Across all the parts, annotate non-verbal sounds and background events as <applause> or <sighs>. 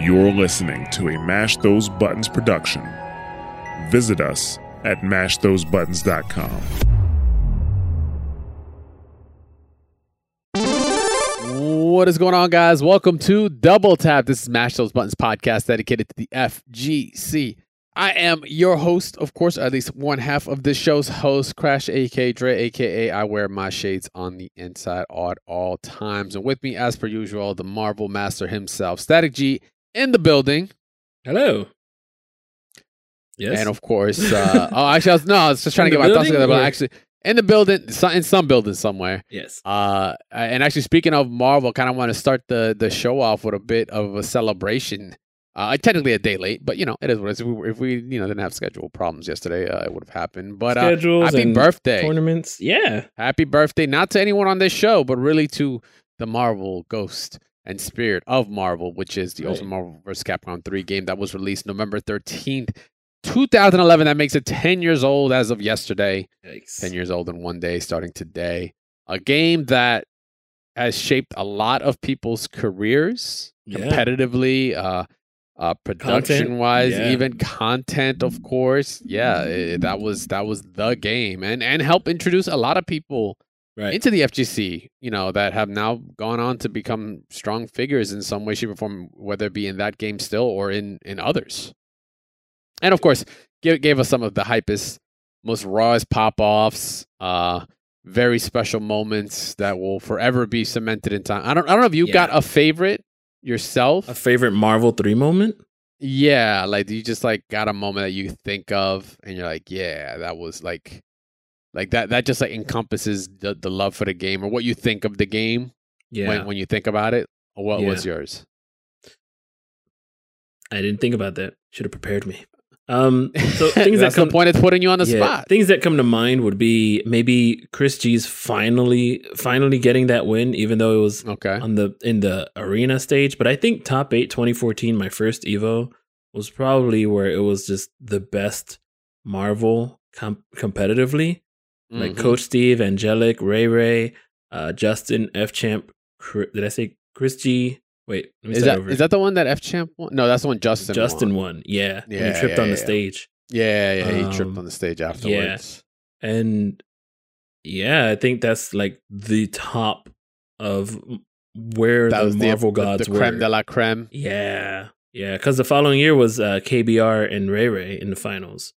You're listening to a Mash Those Buttons production. Visit us at mashthosebuttons.com. What is going on, guys? Welcome to Double Tap. This is Mash Those Buttons podcast dedicated to the FGC. I am your host, of course, at least one half of this show's host, Crash AK Dre, aka I wear my shades on the inside at all times. And with me, as per usual, the Marvel Master himself, Static G, in the building. Hello. Yes. And of course, uh, <laughs> oh, actually, I was, no, I was just trying In to get my thoughts together, but or- actually, in the building, in some building somewhere. yes. Uh, and actually, speaking of Marvel, kind of want to start the the show off with a bit of a celebration. Uh, technically a day late, but you know it is what it is. If we, if we you know didn't have schedule problems yesterday, uh, it would have happened. But uh, happy and birthday, Tournaments. Yeah. happy birthday! Not to anyone on this show, but really to the Marvel Ghost and Spirit of Marvel, which is the Right. Ultimate Marvel vs. Capcom 3 game that was released November 13th, 2011. That makes it 10 years old as of yesterday. Yikes. 10 years old in one day starting today. A game that has shaped a lot of people's careers Yeah. competitively, uh, uh, production wise, yeah. even content, of course. Yeah, it- that was that was the game, and and help introduce a lot of people Right. into the FGC. You know that have now gone on to become strong figures in some way, shape, or form, whether it be in that game still or in in others. And of course, gave gave us some of the hypest, most rawest pop offs. Uh, very special moments that will forever be cemented in time. I don't I don't know if you Yeah. got a favorite yourself. a favorite Marvel 3 moment? Yeah, like you just like got a moment that you think of and you're like, yeah, that was like like that that just like encompasses the, the love for the game or what you think of the game Yeah. when when you think about it. What was yours? I didn't think about that. Should have prepared me. Um so <laughs> things that come the point of putting you on the yeah, spot. Things that come to mind would be maybe Chris G's finally finally getting that win even though it was Okay. on the in the arena stage, but I think top 8 2014 my first Evo was probably where it was just the best Marvel com- competitively. Like Mhm. Coach Steve, Angelic, Ray Ray, uh, Justin, F Champ. Did I say Chris G? Wait, let me Is that over. is that the one that F champ won? No, that's the one Justin. Justin won. won? Yeah, and Yeah, he tripped yeah, on the yeah. stage, Yeah, yeah, he tripped Um, on the stage afterwards. and yeah, I think that's like the top of where That the was Marvel the, gods the were. creme de la creme. Yeah, yeah, because the following year was uh, KBR and Ray Ray in the finals,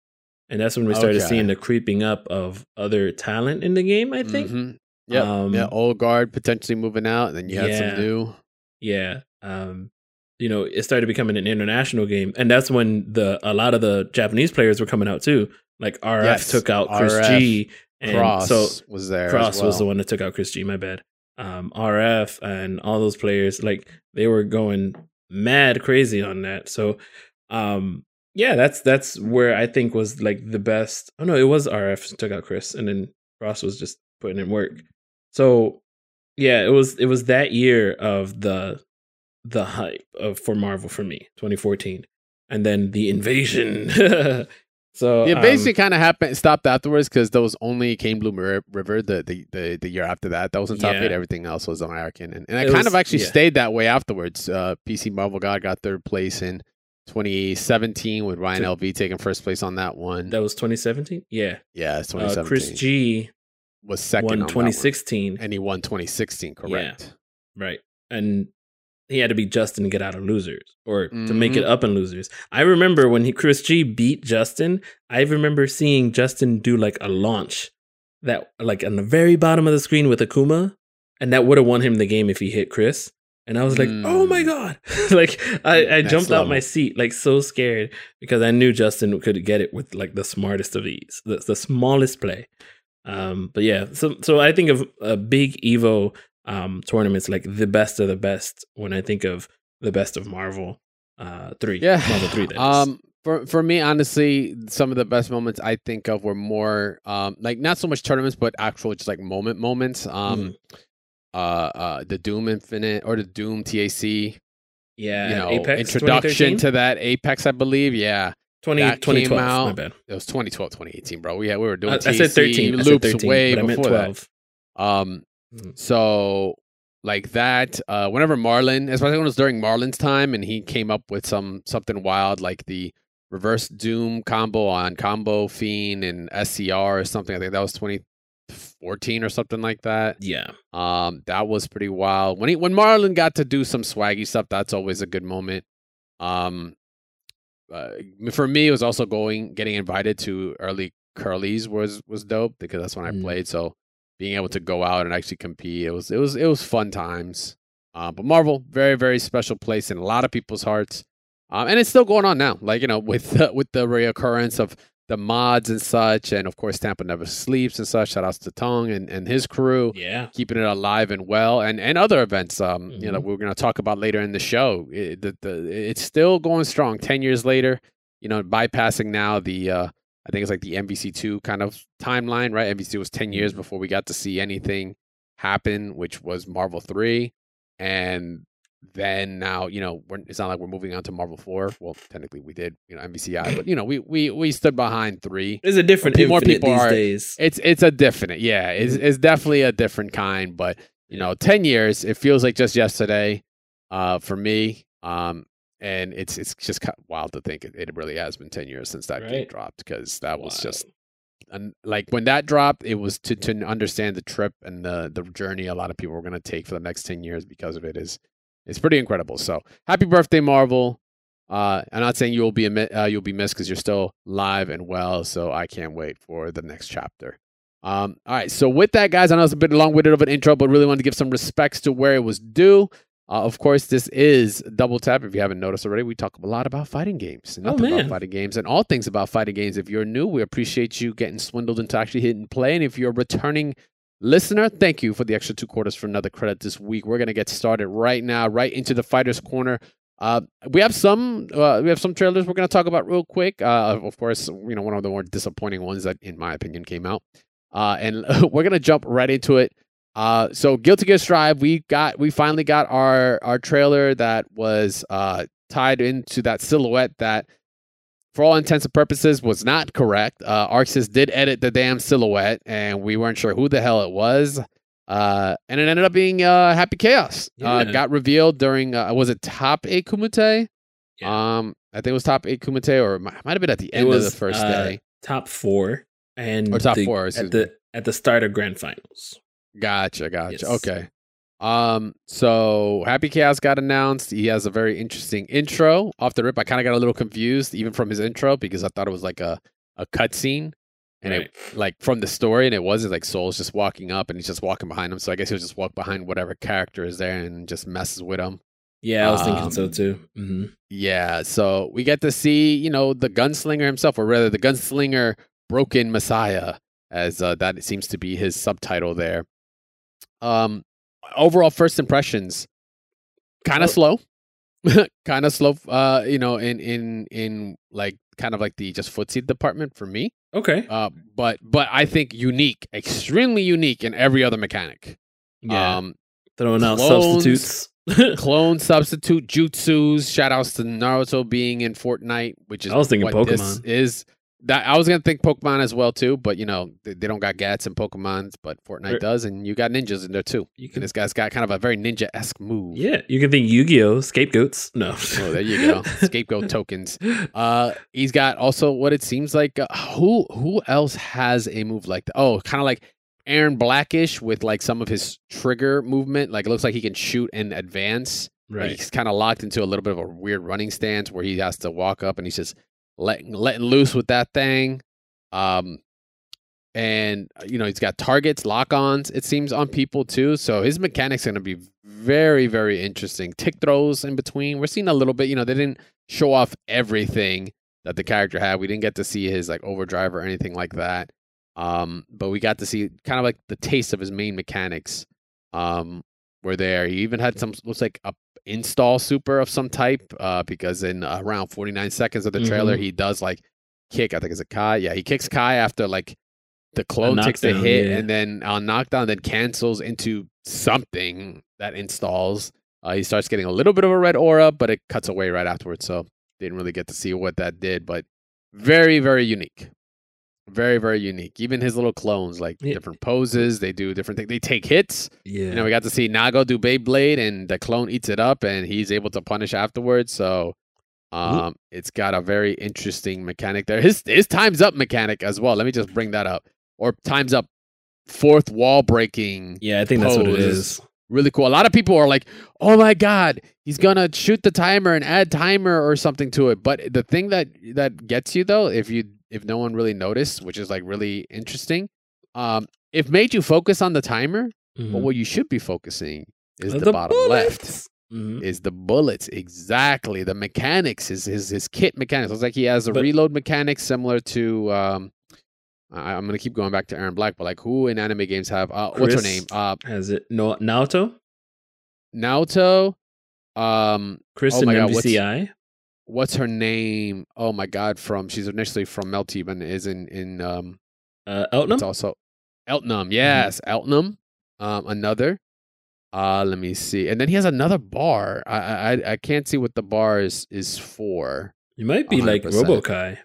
and that's when we started Okay. seeing the creeping up of other talent in the game. I think. Mhm. Yep. Um, yeah, old guard potentially moving out, and then you had Yeah. some new. Yeah. Um, you know, it started becoming an international game, and that's when the a lot of the Japanese players were coming out too. Like RF Yes, took out Chris RF, G, and Cross so was there. Cross was the one that took out Chris G. My bad. Um, RF and all those players, like they were going mad crazy on that. So, um, yeah, that's that's where I think was like the best. Oh no, it was RF took out Chris, and then Cross was just putting in work. So, yeah, it was it was that year of the the hype of for Marvel for me, 2014, and then the invasion. <laughs> so Yeah, um, basically kind of happened stopped afterwards because those only came Blue River the, the the the year after that. That was in top Yeah. eight. Everything else was American, and, and it, It kind was- of actually yeah. stayed that way afterwards. Uh, PC Marvel God got third place in 2017 with Ryan LV taking first place on that one. that was 2017. Yeah, yeah, it's uh, 2017. Chris G was second won on that one. 2016, and he won 2016. Correct. right? And he had to beat Justin to get out of losers or to make it Mhm. up in losers. I remember when he Chris G beat Justin. I remember seeing Justin do like a launch that like on the very bottom of the screen with Akuma, and that would have won him the game if he hit Chris. And I was like, "Oh my Mm. god!" <laughs> like I, I jumped out my seat, like so scared because I knew Justin could get it with like the smartest of ease, the, the smallest play. Um, but yeah, so so I think of a big Evo um tournaments like the best of the best when I think of the best of Marvel uh three. Yeah. Marvel three. <sighs> Um, for for me, honestly, some of the best moments I think of were more um like not so much tournaments, but actual just like moment moments. Um, uh, uh, the Doom Infinite or the Doom TAC. yeah, you know, Apex introduction 2013? to that Apex, I believe. Yeah, 20, that came 2012. My bad. it was 2012, 2018, bro. Yeah, we were doing I, I said 13. I said loops 13, way but I meant before 12. that. Um, Mhm. so like that. Uh, whenever Marlin, especially when it was during Marlin's time, and he came up with some something wild like the reverse Doom combo on Combo Fiend and SCR or something. I think that was 2014 or something like that. Yeah. Um, that was pretty wild. When he when Marlin got to do some swaggy stuff, that's always a good moment. Um, uh, for me, it was also going getting invited to early Curly's was was dope because that's when I Mm. played. So being able to go out and actually compete, it was it was it was fun times. Uh, but Marvel, very very special place in a lot of people's hearts, um, and it's still going on now. Like you know, with the, with the reoccurrence of the mods and such, and of course Tampa never sleeps and such. Shout outs to Tong and, and his crew Yeah. keeping it alive and well, and and other events. Um, you know, Mhm. we're going to talk about later in the show. It, the, the, it's still going strong. Ten years later, you know, bypassing now the uh, I think it's like the MVC two kind of timeline, right? MVC was ten years before we got to see anything happen, which was Marvel three, and then now you know we're, it's not like we're moving on to Marvel four. Well, technically we did, you know, MVCI, but you know we we we stood behind three. There's a different More people these are- days. It's it's a different, yeah. It's Mm-hmm. it's definitely a different kind, but you know, ten years. It feels like just yesterday, uh, for me. Um, and it's it's just kind of wild to think it, it really has been ten years since that game dropped because that was just and like when that dropped, it was to to understand the trip and the the journey a lot of people were going to take for the next ten years because of it is it's pretty incredible. So happy birthday, Marvel! Uh, I'm not saying you'll be uh, you'll be missed because you're still live and well. So I can't wait for the next chapter. Um, all right. So with that, guys, I know it's a bit long-winded of an intro, but really wanted to give some respects to where it was due. Uh, of course, this is Double Tap. If you haven't noticed already, we talk a lot about fighting games, Oh, nothing about man. fighting games, and all things about fighting games. If you're new, we appreciate you getting swindled into actually hitting play. And if you're returning listener, thank you for the extra two quarters for another credit this week. We're gonna get started right now, right into the fighters' corner. Uh, we have some uh, we have some trailers we're gonna talk about real quick. Uh, of course, you know one of the more disappointing ones that, in my opinion, came out. Uh, and <laughs> we're gonna jump right into it. Uh, so Guilty Gear Strive, we got we finally got our our trailer that was uh tied into that silhouette that, for all intents and purposes, was not correct. Uh, ArcSys did edit the damn silhouette, and we weren't sure who the hell it was. Uh, and it ended up being uh Happy Chaos. Uh, Yeah. got revealed during uh, was it Top Eight Kumite? Yeah. Um, I think it was Top Eight Kumite, or it might might have been at the end of the first uh, day. top four and Or top the- four, at the at the start of grand finals. Gotcha, gotcha. Yes. Okay. Um, so Happy Chaos got announced. He has a very interesting intro. Off the rip, I kind of got a little confused even from his intro because I thought it was like a a cutscene, and it like from the story, and it wasn't like Sol's just walking up and he's just walking behind him. So I guess he'll just walk behind whatever character is there and just messes with him. Yeah, I was thinking so Um, too. hmm Yeah, so we get to see, you know, the gunslinger himself, or rather the gunslinger broken messiah, as uh, that seems to be his subtitle there. Um, overall first impressions, kind of slow, <laughs> kind of slow. Uh, you know, in in in like kind of like the just footsie department for me. Okay. Uh, but but I think unique, extremely unique in every other mechanic. Yeah. Um, Throwing out clones. substitutes. <laughs> clone substitute jutsus. Shout outs to Naruto being in Fortnite, which is I was thinking Pokemon. is that I was gonna think Pokemon as well too, but you know they, they don't got gats and Pokemons, but Fortnite Right. does, and you got ninjas in there too. you And this guy's got kind of a very ninja esque move. yeah, you can think Yu-Gi-Oh, scapegoats. No. <laughs> Oh, there you go. Scapegoat tokens. Uh, he's got also what it seems like. Uh, who who else has a move like that? Oh, kind of like Aaron Blackish with like some of his trigger movement. Like it looks like he can shoot and advance. Like, Right. he's kind of locked into a little bit of a weird running stance where he has to walk up and he just letting letting loose with that thing. Um, and uh, you know he's got targets, lock-ons. It seems on people too. So his mechanics are going to be very very interesting. Tick throws in between. We're seeing a little bit. You know they didn't show off everything that the character had. We didn't get to see his like overdrive or anything like that. Um, but we got to see kind of like the taste of his main mechanics. Um, were there. He even had some looks like a install super of some type. Uh, because in around 49 seconds of the trailer, Mhm. he does like kick. I think it's a Ky. Yeah, he kicks Ky after like the clone takes a hit yeah. and then on knockdown, then cancels into something that installs. Uh, he starts getting a little bit of a red aura, but it cuts away right afterwards. So didn't really get to see what that did, but very, very unique. Very, very unique. Even his little clones, like Yeah. different poses, they do different things. They take hits. Yeah. You know, we got to see Nago do Beyblade, and the clone eats it up, and he's able to punish afterwards. So, um, it's got a very interesting mechanic there. His his times up mechanic as well. Let me just bring that up. Or times up fourth wall breaking. yeah, I think that's what it pose is. Really cool. A lot of people are like, "Oh my god, he's gonna shoot the timer and add timer or something to it." But the thing that that gets you though, if you if no one really noticed, which is like really interesting, um, it made you focus on the timer. But Mhm. what you should be focusing is Uh, the, bottom left. bullets. Mhm. Is the bullets exactly the mechanics? Is his his kit mechanics? It's like he has a But- reload mechanic similar to. Um, I, I'm gonna keep going back to Aaron Black, but like who in anime games have? Uh, what's her name? Uh, Has it no Naoto? Naoto. Um, Kristen my God, what's- MVCI? What's her name? Oh my god, from she's initially from Melty, but is in in um Uh, it's Eltnum? also Eltnum. Mm-hmm. Yes, Eltnum. Um, another. Uh, let me see, and then he has another bar. I I I can't see what the bar is is for. You might be like 100%. Robo-Ky.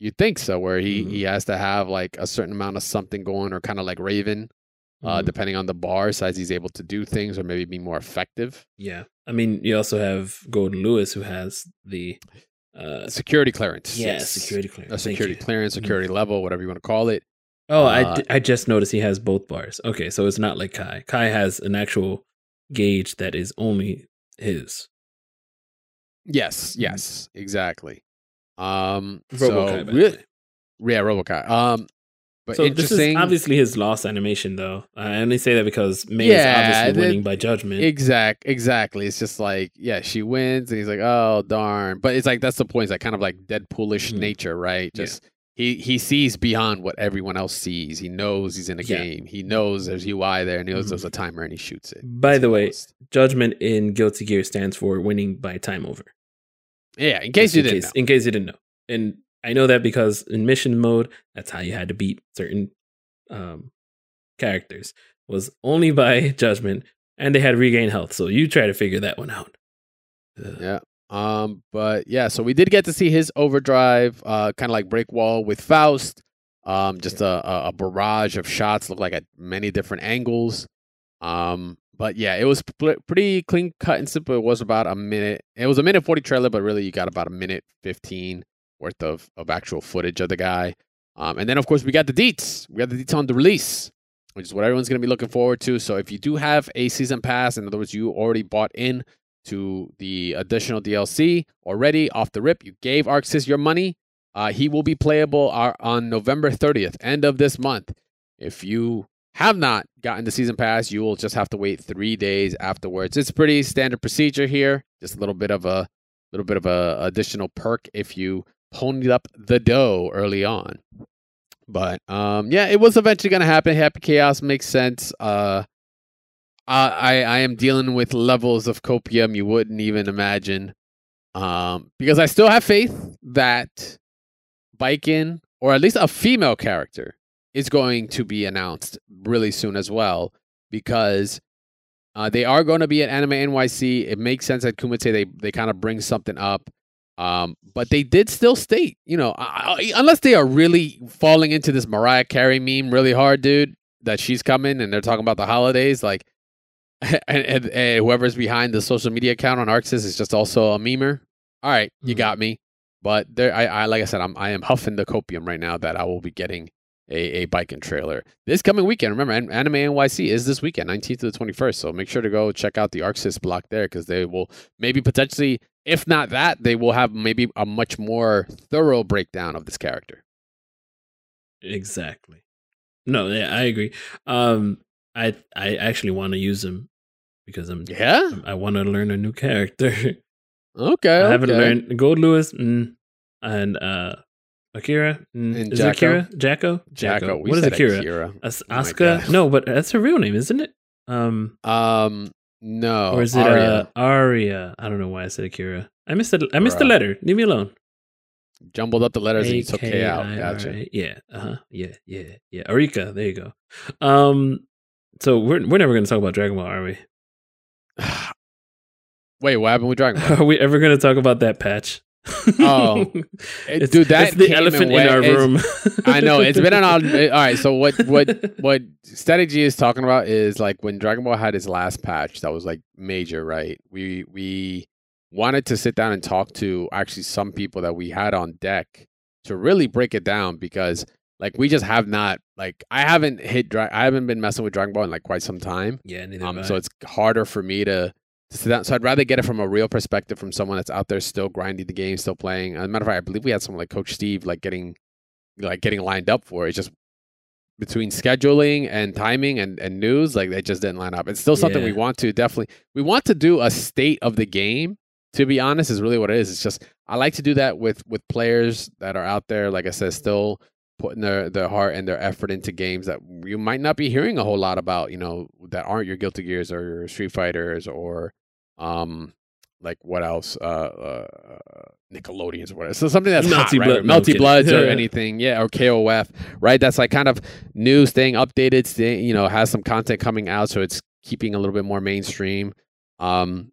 You think so? Where he Mhm. he has to have like a certain amount of something going, or kind of like Raven, uh, Mhm. depending on the bar size, he's able to do things, or maybe be more effective. Yeah. I mean, you also have Goldlewis who has the uh Security clearance. yeah, yes. security clearance. a Thank security you. clearance, Mhm. security level, whatever you want to call it. Oh, I Uh, d- I just noticed he has both bars. Okay, so it's not like Ky. Ky has an actual gauge that is only his. Yes, Mhm. yes, exactly. Um, Robo-Ky, so by the re- way. yeah, Robo-Ky. Um, but So this is obviously his last animation, though. I only say that because May Yeah, is obviously winning by judgment. exact, exactly. It's just like, yeah, she wins, and he's like, oh darn. But it's like that's the point. It's like kind of like Deadpoolish Mhm. nature, right? Yeah. Just he he sees beyond what everyone else sees. He knows he's in a Yeah. game. He knows there's UI there, and he knows Mhm. there's a timer, and he shoots it. By the way, judgment in Guilty Gear stands for winning by time over. yeah. In case you didn't case, know. in case you didn't know, and I know that because in mission mode, that's how you had to beat certain um, characters was only by <laughs> judgment, and they had regain health. So you try to figure that one out. Ugh. Yeah. Um, but yeah, so we did get to see his overdrive, uh, kind of like break wall with Faust. Um, just a, a, a barrage of shots, look like at many different angles. Um, but yeah, it was pl- pretty clean cut and simple. It was about a minute. It was a minute forty trailer, but really you got about a minute fifteen worth of of actual footage of the guy. Um, and then of course we got the deets. We got the deets on the release, which is what everyone's gonna be looking forward to. So if you do have a season pass, in other words, you already bought in to the additional DLC already off the rip. You gave ArcSys your money. Uh, he will be playable uh, on November 30th, end of this month. If you have not gotten the season pass, you will just have to wait three days afterwards. It's pretty standard procedure here. Just a little bit of a little bit of a additional perk if you ponied up the dough early on. But um, yeah, it was eventually going to happen. Happy Chaos makes sense. Uh, I I am dealing with levels of copium you wouldn't even imagine. Um, because I still have faith that Baiken, or at least a female character, is going to be announced really soon as well. Because uh, they are going to be at Anime NYC. It makes sense that Kumite they they kind of bring something up. Um, but they did still state, you know, I, I- unless they are really falling into this Mariah Carey meme really hard, dude, that she's coming and they're talking about the holidays, like <laughs> and, and, and whoever's behind the social media account on ArcSys is just also a memer. All right, you Mhm. got me. But there, I, I like I said, I'm I am huffing the copium right now that I will be getting a a Baiken trailer this coming weekend. Remember, An- Anime NYC is this weekend, 19th to the 21st. So make sure to go check out the ArcSys block there because they will maybe potentially, if not that, they will have maybe a much more thorough breakdown of this character. Exactly. No, yeah, I agree. Um, I I actually want to use him because I'm Yeah. I want to learn a new character. <laughs> Okay. I haven't okay. learned Goldlewis mm, and uh Akira. Mm, And is it Akira? Jack-O? Jack-O. We What is said Akira? Akira. As- Oh Asuka? God. no, but that's her real name, isn't it? Um, Um, no. or is it Aria. uh, Aria? I don't know why I said Akira. I missed the I missed the letter. Leave me alone. Jumbled up the letters and you took K out. Gotcha. Yeah. Uh huh. Yeah. Yeah. Yeah. Arika. There you go. Um. So we're we're never going to talk about Dragon Ball, are we? <sighs> Wait, what happened with Dragon Ball? <laughs> Are we ever going to talk about that patch? Oh. <laughs> It's- dude, that's the elephant and in our room. <laughs> I know it's been on. All, all right, so what what <laughs> what Static G is talking about is like when Dragon Ball had its last patch that was like major, right? We we wanted to sit down and talk to actually some people that we had on deck to really break it down because like we just have not like I haven't hit Dra- I haven't been messing with Dragon Ball in like quite some time. Yeah, Um, so it's harder for me to, sit down. So I'd rather get it from a real perspective from someone that's out there still grinding the game, still playing. As a matter of fact, I believe we had someone like Coach Steve like getting like getting lined up for it. It's just between scheduling and timing and, and news, like they just didn't line up. It's still something we want to definitely we want to do a state of the game. To be honest, is really what it is. It's just I like to do that with with players that are out there, like I said, still putting their their heart and their effort into games that you might not be hearing a whole lot about, you know, that aren't your Guilty Gears or your Street Fighters or um like what else? Uh, uh Nickelodeons or whatever. So something that's hot, Melty right? Blood- Or Melty. Bloods or <laughs> anything, yeah, or KOF, right? That's like kind of new, staying updated, stay, you know, has some content coming out, so it's keeping a little bit more mainstream. Um,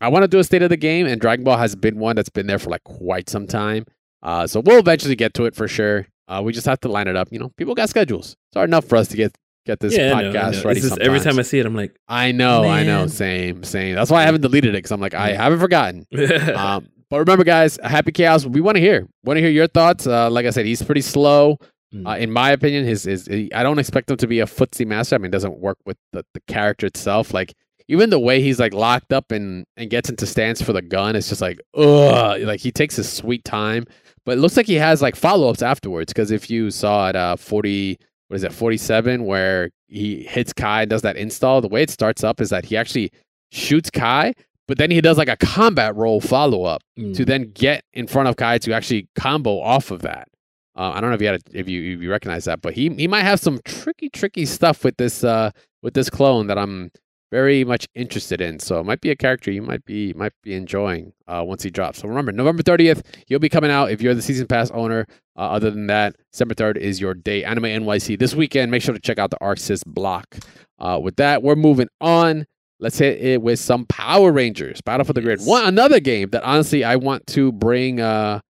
I want to do a state of the game, and Dragon Ball has been one that's been there for like quite some time. Uh, so we'll eventually get to it for sure. Uh, we just have to line it up. You know, people got schedules. It's hard enough for us to get get this yeah, I know, I podcast know. ready. Just every time I see it, I'm like, I know, I know, same, same. That's why I haven't deleted it because I'm like, I haven't forgotten. <laughs> Um, but remember, guys, Happy Chaos. We want to hear, want to hear your thoughts. Uh, like I said, he's pretty slow. Mm. Uh, in my opinion, his his I don't expect him to be a footsie master. I mean, it doesn't work with the, the character itself. Like even the way he's like locked up and and gets into stance for the gun, it's just like ugh. Like he takes his sweet time, but it looks like he has like follow ups afterwards. Because if you saw at uh forty, what is it, forty seven, where he hits Ky and does that install, the way it starts up is that he actually shoots Ky, but then he does like a combat roll follow up Mm. to then get in front of Ky to actually combo off of that. Uh, I don't know if you had a, if you if you recognize that, but he he might have some tricky tricky stuff with this uh with this clone that I'm very much interested in. So it might be a character you might be might be enjoying uh, once he drops. So remember, November 30th, he'll be coming out if you're the season pass owner. Uh, other than that, December 3rd is your day. Anime NYC this weekend. Make sure to check out the ArcSys block. Uh, with that, we're moving on. Let's hit it with some Power Rangers Battle for the Grid. One another game that honestly I want to bring. Uh,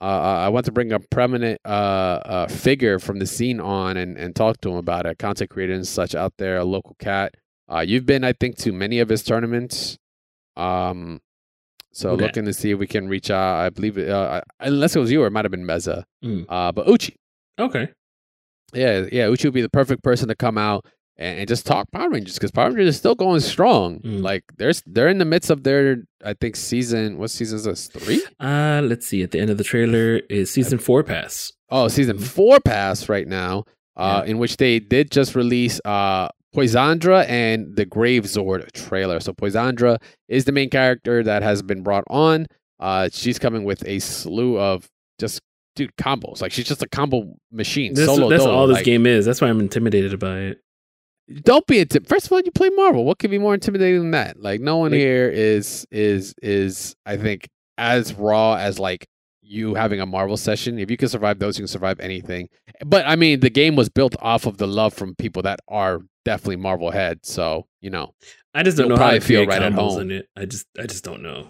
uh, I want to bring a prominent uh, uh, figure from the scene on and, and talk to him about it. Content creator and such out there, a local cat. Uh, you've been, I think, to many of his tournaments. Um, so Okay. looking to see if we can reach out. I believe, uh, unless it was you or it might have been Meza. Mm. Uh, but Uchi, Okay. yeah, yeah, Uchi would be the perfect person to come out and, and just talk Power Rangers because Power Rangers is still going strong. Mm. Like there's they're in the midst of their, I think, season. What season is this? Three? Uh, let's see. At the end of the trailer is season four pass. Oh, season Mhm. four pass right now, uh, Yeah. in which they did just release uh, Poisandra and the Gravezord trailer. So Poisandra is the main character that has been brought on. Uh, she's coming with a slew of just dude combos. Like she's just a combo machine. This, solo that's dolo. all this Like, game is. That's why I'm intimidated by it. Don't be inti- First of all, you play Marvel. What could be more intimidating than that? Like no one Like- here is is is I think as raw as like you having a Marvel session. If you can survive those, you can survive anything. But I mean, the game was built off of the love from people that are definitely Marvel heads. So you know, I just don't know how to feel right at home. in it. I just, I just don't know.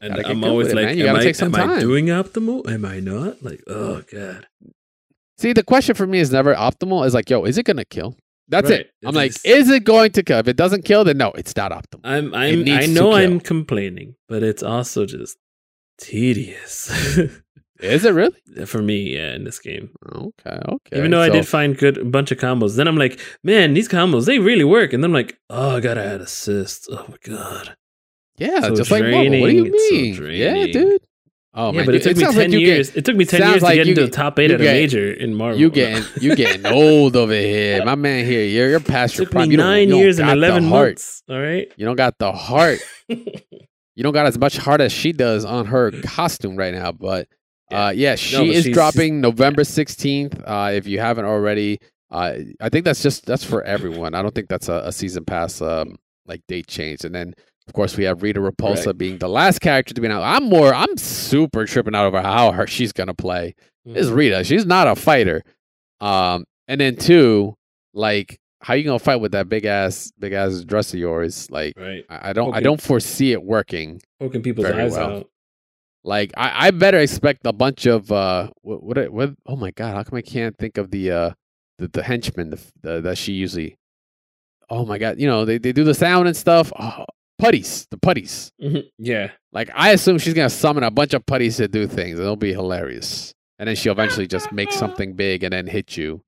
And I'm always it, like, man. You am, I, take some am I doing optimal? Am I not? Like, oh god. see, the question for me is never optimal. Is like, yo, is it gonna kill? That's Right. it. I'm It like, is. is it going to kill? If it doesn't kill, then no, it's not optimal. I'm, I'm, I know I'm complaining, but it's also just tedious <laughs> Is it really? for me. Yeah, in this game. Okay, okay. Even though I did find good a bunch of combos, then I'm like, man, these combos they really work. And then I'm like, oh, I gotta add assists. Oh my god. Yeah, So just like Marvel. What do you draining, it's so mean? yeah, dude. Oh yeah, man, but it took me sounds ten like years. it took me ten years like to get into get- the top eight at a major in Marvel. You getting you getting <laughs> old over here, my man. Here, you're you're past it your prime. me You nine years and eleven months. All right. You don't got the heart. <laughs> You don't got as much heart as she does on her costume right now. But uh, yeah, she but is dropping November sixteenth. Uh, if you haven't already, uh, I think that's just that's for everyone. I don't think that's a, a season pass um, like date change. And then of course we have Rita Repulsa Right. being the last character to be out. I'm more. I'm super tripping out over how her she's gonna play. is Rita. She's not a fighter. Um, and then two, like, how you gonna fight with that big ass, big ass dress of yours? Like, right. I I don't, I don't foresee it working. Poking people's eyes well. out. Like I, I better expect a bunch of uh what, what what oh my god, how come I can't think of the uh the, the henchmen the, the, that she usually oh my god, you know, they, they do the sound and stuff. Oh, putties, the putties. Mhm. Yeah. Like I assume she's gonna summon a bunch of putties to do things. It'll be hilarious. And then she'll eventually just make something big and then hit you.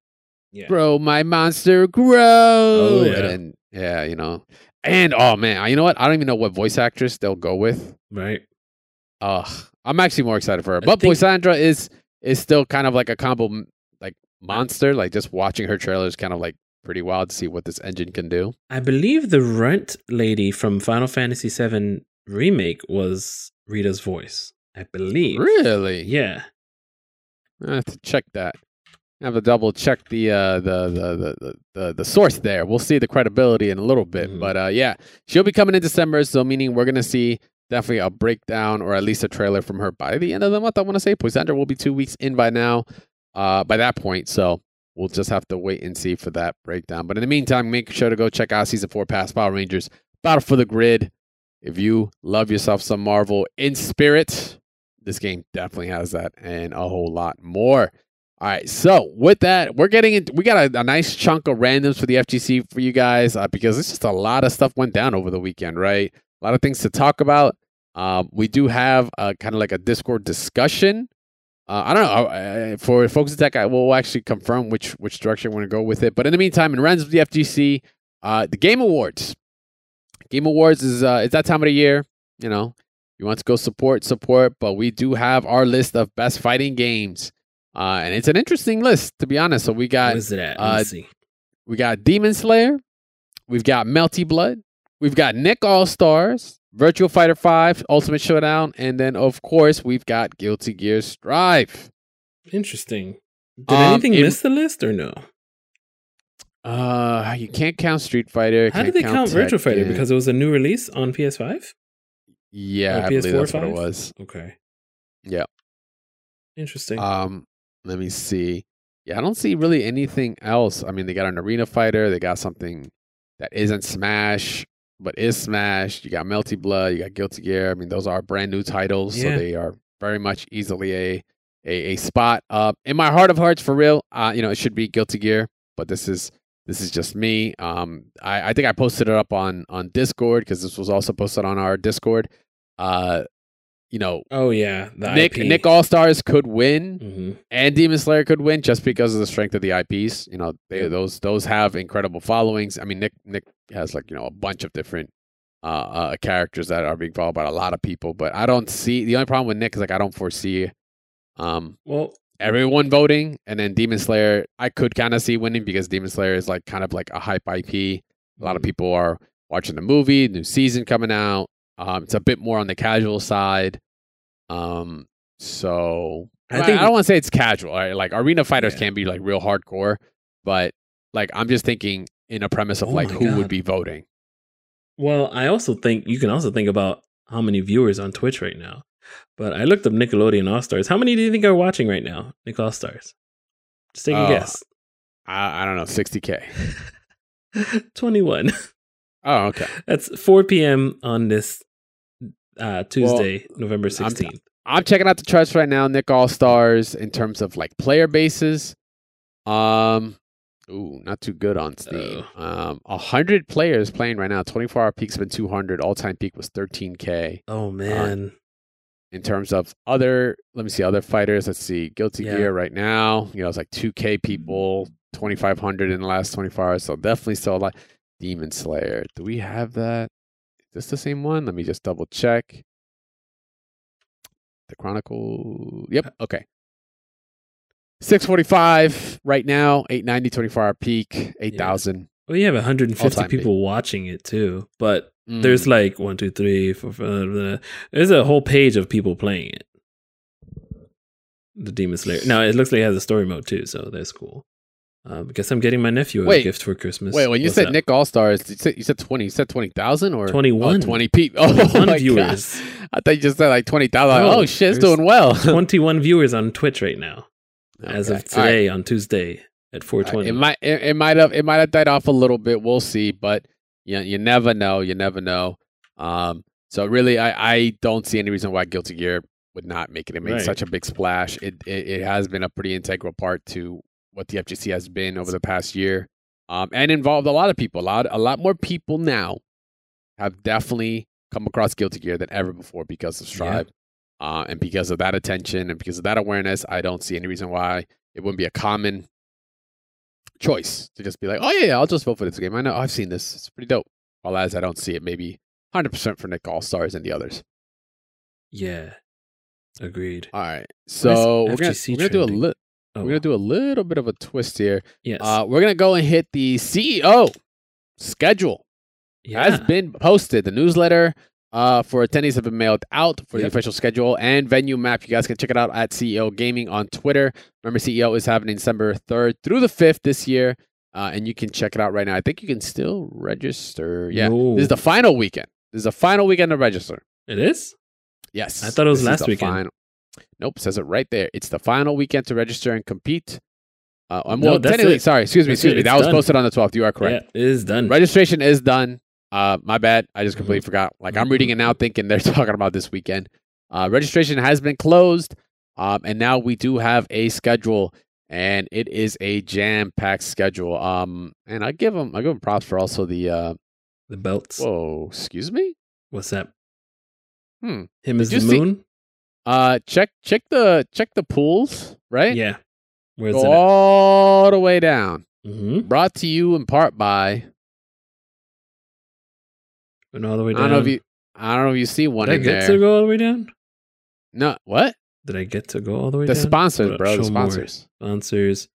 Yeah. Grow my monster, grow. Oh, yeah. And yeah, you know. And oh man, you know what? I don't even know what voice actress they'll go with. Right. Ugh, I'm actually more excited for her. But think- is is still kind of like a combo like monster. Like just watching her trailer is kind of like pretty wild to see what this engine can do. I believe the rent lady from Final Fantasy VII remake was Rita's voice. I believe. Really? Yeah. I have to check that. Have to double check the uh the the the the, the, source there. We'll see the credibility in a little bit. Mhm. But uh yeah, she'll be coming in December, so meaning we're gonna see definitely a breakdown or at least a trailer from her by the end of the month. I want to say Poisandra will be two weeks in by now, uh by that point. So we'll just have to wait and see for that breakdown. But in the meantime, make sure to go check out season four past Power Rangers Battle for the Grid. If you love yourself some Marvel in spirit, this game definitely has that and a whole lot more. All right, so with that, we're getting into, we got a, a nice chunk of randoms for the FGC for you guys uh, because it's just a lot of stuff went down over the weekend, right? A lot of things to talk about. Um, we do have uh, kind of like a Discord discussion. Uh, I don't know uh, for Focus Attack. I will actually confirm which which direction we're to go with it. But in the meantime, in Rens of the FGC, uh, the Game Awards. Game Awards is uh, it's that time of the year. You know, you want to go support, support. But we do have our list of best fighting games, uh, and it's an interesting list to be honest. So we got it at? uh, see. we got Demon Slayer, we've got Melty Blood, we've got Nick All Stars, Virtua Fighter Five, Ultimate Showdown, and then of course we've got Guilty Gear Strive. Interesting. Did um, anything it- miss the list or no? Uh, you can't count Street Fighter. How did they count Virtua Fighter? Because it was a new release on PS5? yeah, or I PS4 that's what it was. Okay. Yeah. Interesting. Um, let me see. Yeah, I don't see really anything else. I mean, they got an arena fighter. They got something that isn't Smash, but is Smash. You got Melty Blood. You got Guilty Gear. I mean, those are brand new titles, Yeah. so they are very much easily a a, a spot. Uh, in my heart of hearts, for real, uh, you know, it should be Guilty Gear, but this is this is just me. Um, I, I think I posted it up on on Discord because this was also posted on our Discord. Uh, you know, oh, yeah. The Nick IP. Nick All Stars could win Mhm. and Demon Slayer could win just because of the strength of the IPs. You know, they, those those have incredible followings. I mean, Nick Nick has like you know a bunch of different uh, uh characters that are being followed by a lot of people. But I don't see the only problem with Nick is like I don't foresee um Well, everyone voting, and then Demon Slayer I could kind of see winning because Demon Slayer is like kind of like a hype IP. A lot of Mhm. people are watching the movie, new season coming out. Um, it's a bit more on the casual side. Um, so I think- I don't want to say it's casual. Right? Like arena fighters Yeah. can be like real hardcore, but like I'm just thinking in a premise of Oh like who would be voting. Well, I also think you can also think about how many viewers on Twitch right now. But I looked up Nickelodeon All Stars. How many do you think are watching right now? Nick All Stars. Just take a Uh, guess. I, I don't know, 60k. <laughs> 21. Oh, okay. That's 4 p.m. on this uh, Tuesday, November I'm- 16th. I'm checking out the charts right now. Nick All Stars in terms of like player bases. Um, ooh, not too good on Steam. Um, hundred players playing right now. 24 hour peak's been 200. All time peak was 13k. oh, man. in terms of other let me see other fighters let's see guilty Yeah. gear right now you know it's like 2k people 2500 in the last 24 hours so definitely still a lot demon slayer do we have that this the same one let me just double check the chronicle yep okay 645 right now 890 24 hour peak 8000 well, you have 150 All-time people watching it too. But Mm. there's like one, two, three, four, five. blah. There's a whole page of people playing it. The Demon Slayer. Now it looks like it has a story mode too, so that's cool. Uh, because I'm getting my nephew a gift for Christmas. Wait, when you What's said up? Nick All Stars, you said, you said 20. You said 20,000 or 21. Oh, 20 people. <laughs> Oh, 21 my God. I thought you just said like 20,000. No, oh, shit, it's doing well. <laughs> 21 viewers on Twitch right now as of All right. today on Tuesday at All right. 420. It might it, it might have it might have died off a little bit. We'll see, but you you never know. You never know. Um, so really, I I don't see any reason why Guilty Gear would not make it. It made Right. such a big splash. It, it it has been a pretty integral part to what the FGC has been over the past year, um, and involved a lot of people. A lot a lot more people now have definitely come across Guilty Gear than ever before because of Yeah. Uh, and because of that attention and because of that awareness. I don't see any reason why it wouldn't be a common choice to just be like, oh yeah, yeah I'll just vote for this game. I know I've seen this. It's pretty dope. While as I don't see it, maybe hundred percent for Nick All Stars and the others. Yeah. Agreed. All right, so we're gonna, we're gonna do a trending? Oh, we're gonna do a little bit of a twist here. yes. Uh, we're gonna go and hit the CEO schedule. yeah. Has been posted. The newsletter uh, for attendees have been mailed out for the official schedule and venue map. You guys can check it out at CEO Gaming on Twitter. Remember, CEO is happening December third through the fifth this year, uh, and you can check it out right now. I think you can still register. Yeah, this is the final weekend. This is the final weekend to register. It is? Yes. I thought it was This last weekend. Final. Nope, says it right there. It's the final weekend to register and compete. Uh, um, No, well, technically, it. sorry, excuse me, That's excuse it. me. It's That was done. posted on the 12th. You are correct. Yeah, it is done. Registration is done. Uh, my bad. I just completely Mhm. forgot. Like I'm reading it now, thinking they're <laughs> talking about this weekend. Uh, registration has been closed, um, and now we do have a schedule, and it is a jam-packed schedule. Um, and I give them, I give them props for also the. Uh, The belts. whoa, excuse me. What's that? Hmm. Him is the see- moon? Uh, check check the check the pools, right? Yeah. Where's Go it? all the way down. Mm-hmm. Brought to you in part by. And all the way down. I don't know if you. I don't know if you see one Did I get there. to go all the way down? No, what? Did I get to go all the way The down? sponsors, bro. The show more. sponsors. Sponsors.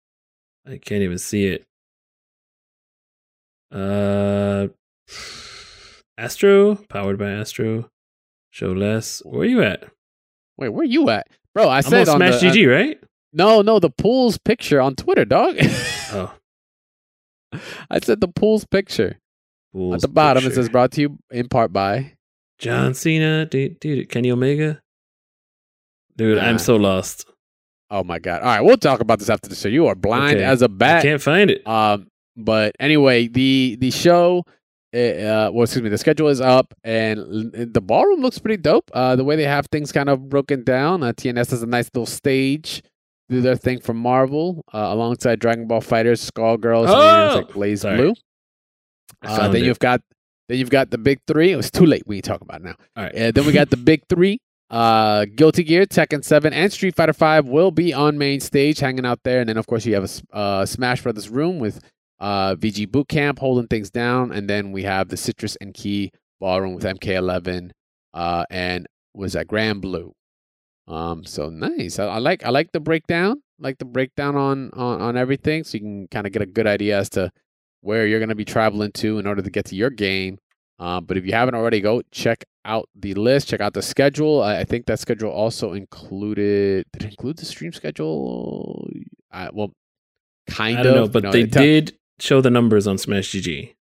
I can't even see it. Uh, <sighs> Astro, powered by Astro. Show less. Where are you at? Wait, where you at, bro? I I'm said on on Smash the, uh, GG, right? no, no, the pools picture on Twitter, dog. <laughs> Oh, I said the pools picture at the bottom. It picture. says brought to you in part by. John Cena, dude, dude, Kenny Omega. Dude, Nah. I'm so lost. Oh my god! All right, we'll talk about this after the show. You are blind Okay. as a bat. I can't find it. Um, but anyway, the the show, uh, uh, well, excuse me, the schedule is up, and the ballroom looks pretty dope. Uh, the way they have things kind of broken down. Uh, TNS has a nice little stage, do their thing from Marvel, uh, alongside Dragon Ball FighterZ, Skullgirls, and Oh! like Blaze Sorry. Blue. Uh, then it. you've got then you've got the big three. It was too late. We can talk about it now. All right. Uh, then we got the big three. Uh, Guilty Gear, Tekken 7, and Street Fighter 5 will be on main stage, hanging out there. And then, of course, you have a uh, Smash Brothers room with uh, VG Boot Camp holding things down. And then we have the Citrus and Key ballroom with MK11 uh, and was that Granblue. Um, so nice. I, I like I like the breakdown. like the breakdown on on on everything, so you can kind of get a good idea as to where you're going to be traveling to in order to get to your game. Um, but if you haven't already, go check out the list, check out the schedule. I, I think that schedule also included. Did it include the stream schedule? I, well, kind I don't know, of. but you they did show the numbers on Smash GG.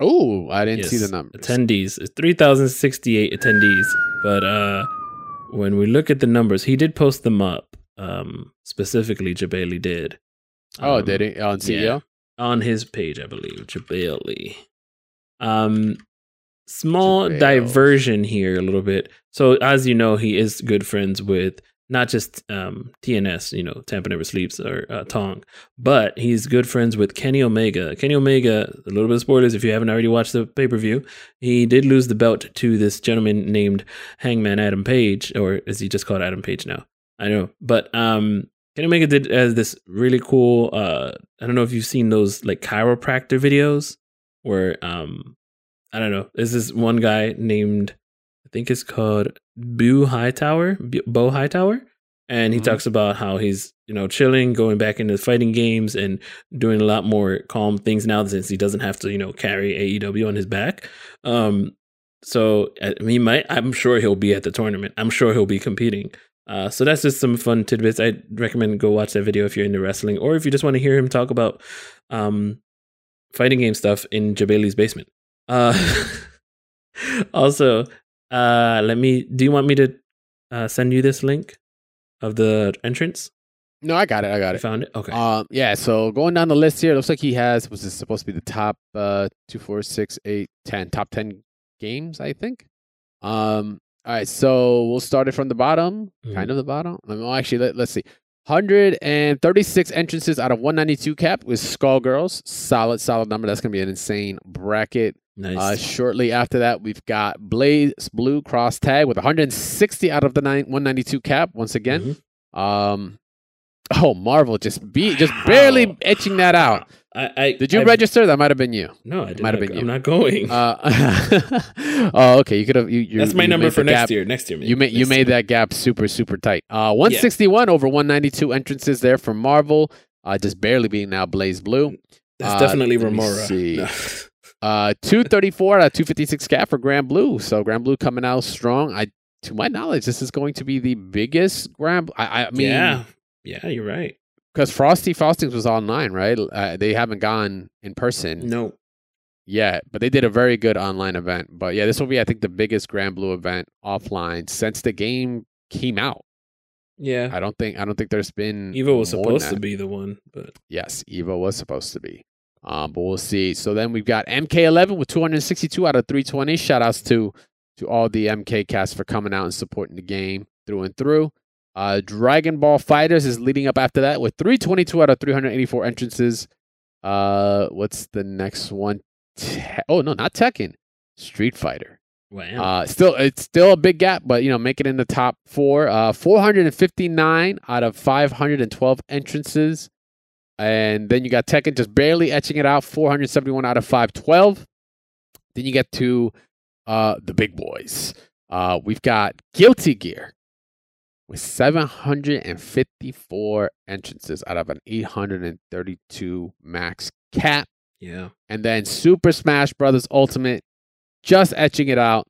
Oh, I didn't see the Yes, numbers. Attendees, 3,068 attendees. But uh, when we look at the numbers, he did post them up. Um, specifically, Jebailey did. oh, Um, did he on CEO? yeah. on his page, I believe. Jebailey. Um, small diversion here a little bit. So as you know, he is good friends with not just um, TNS, you know, Tampa Never Sleeps or uh, Tong, but he's good friends with Kenny Omega. Kenny Omega, a little bit of spoilers if you haven't already watched the pay per view, he did lose the belt to this gentleman named Hangman Adam Page, or is he just called Adam Page now? I know, but um, Kenny Omega did as this really cool. Uh, I don't know if you've seen those like chiropractor videos where um, I don't know. There's this one guy named think it's called Boo Hightower, Bo Hightower, and he Mhm. talks about how he's you know chilling, going back into fighting games, and doing a lot more calm things now since he doesn't have to you know carry AEW on his back. Um, so uh, he might. I'm sure he'll be at the tournament. I'm sure he'll be competing. Uh, so that's just some fun tidbits. I recommend go watch that video if you're into wrestling, or if you just want to hear him talk about um, fighting game stuff in Jebailey's basement. Uh, <laughs> also, uh, let me. Do you want me to uh, send you this link of the entrance? No, I got it. I got You it. found it. Okay. Um, yeah. So going down the list here, looks like he has was this supposed to be the top uh two, four, six, eight, ten, top ten games, I think. Um, All right, so we'll start it from the bottom, Mhm. kind of the bottom. Well, actually, let, let's see. 136 entrances out of 192 cap with Skullgirls. Solid, solid number. That's going to be an insane bracket. Nice. Uh, shortly after that, we've got Blaze Blue Cross Tag with 160 out of the nine, 192 cap. Once again, Mhm. um, oh Marvel just be just barely etching that out. I, I Did you I, register? That might have been you. No, I did Might not have been you. I'm not going. Uh, <laughs> oh, okay. You could have. You, you, That's my you number for next gap- year. Next year, You made you made year. that gap super super tight. Uh, 161 over 192 entrances there for Marvel. Uh, just barely being now BlazBlue. That's uh, definitely Remora. <laughs> Uh, 234 out of 256 cap for Granblue. So Granblue coming out strong. I, to my knowledge, this is going to be the biggest Grand. I, I mean, yeah, yeah, you're right. because Frosty Faustings was online, right? Uh, they haven't gone in person No, yet, but they did a very good online event. But yeah, this will be, I think, the biggest Granblue event offline since the game came out. yeah. I don't think I don't think there's been Evo was supposed to be the one, but Yes, Evo was supposed to be. Um, but we'll see. So then we've got MK11 with 262 out of 320. Shout outs to to all the MK cast for coming out and supporting the game through and through. Uh, Dragon Ball FighterZ is leading up after that with 322 out of 384 entrances. Uh, what's the next one? Te- oh no, not Tekken. Street Fighter. wow. Uh, still, it's still a big gap, but you know, make it in the top four. Uh, 459 out of 512 entrances, and then you got Tekken just barely etching it out. 471 out of 512. Then you get to uh the big boys. Uh, we've got Guilty Gear with 754 entrances out of an 832 max cap. yeah. And then Super Smash Brothers Ultimate just etching it out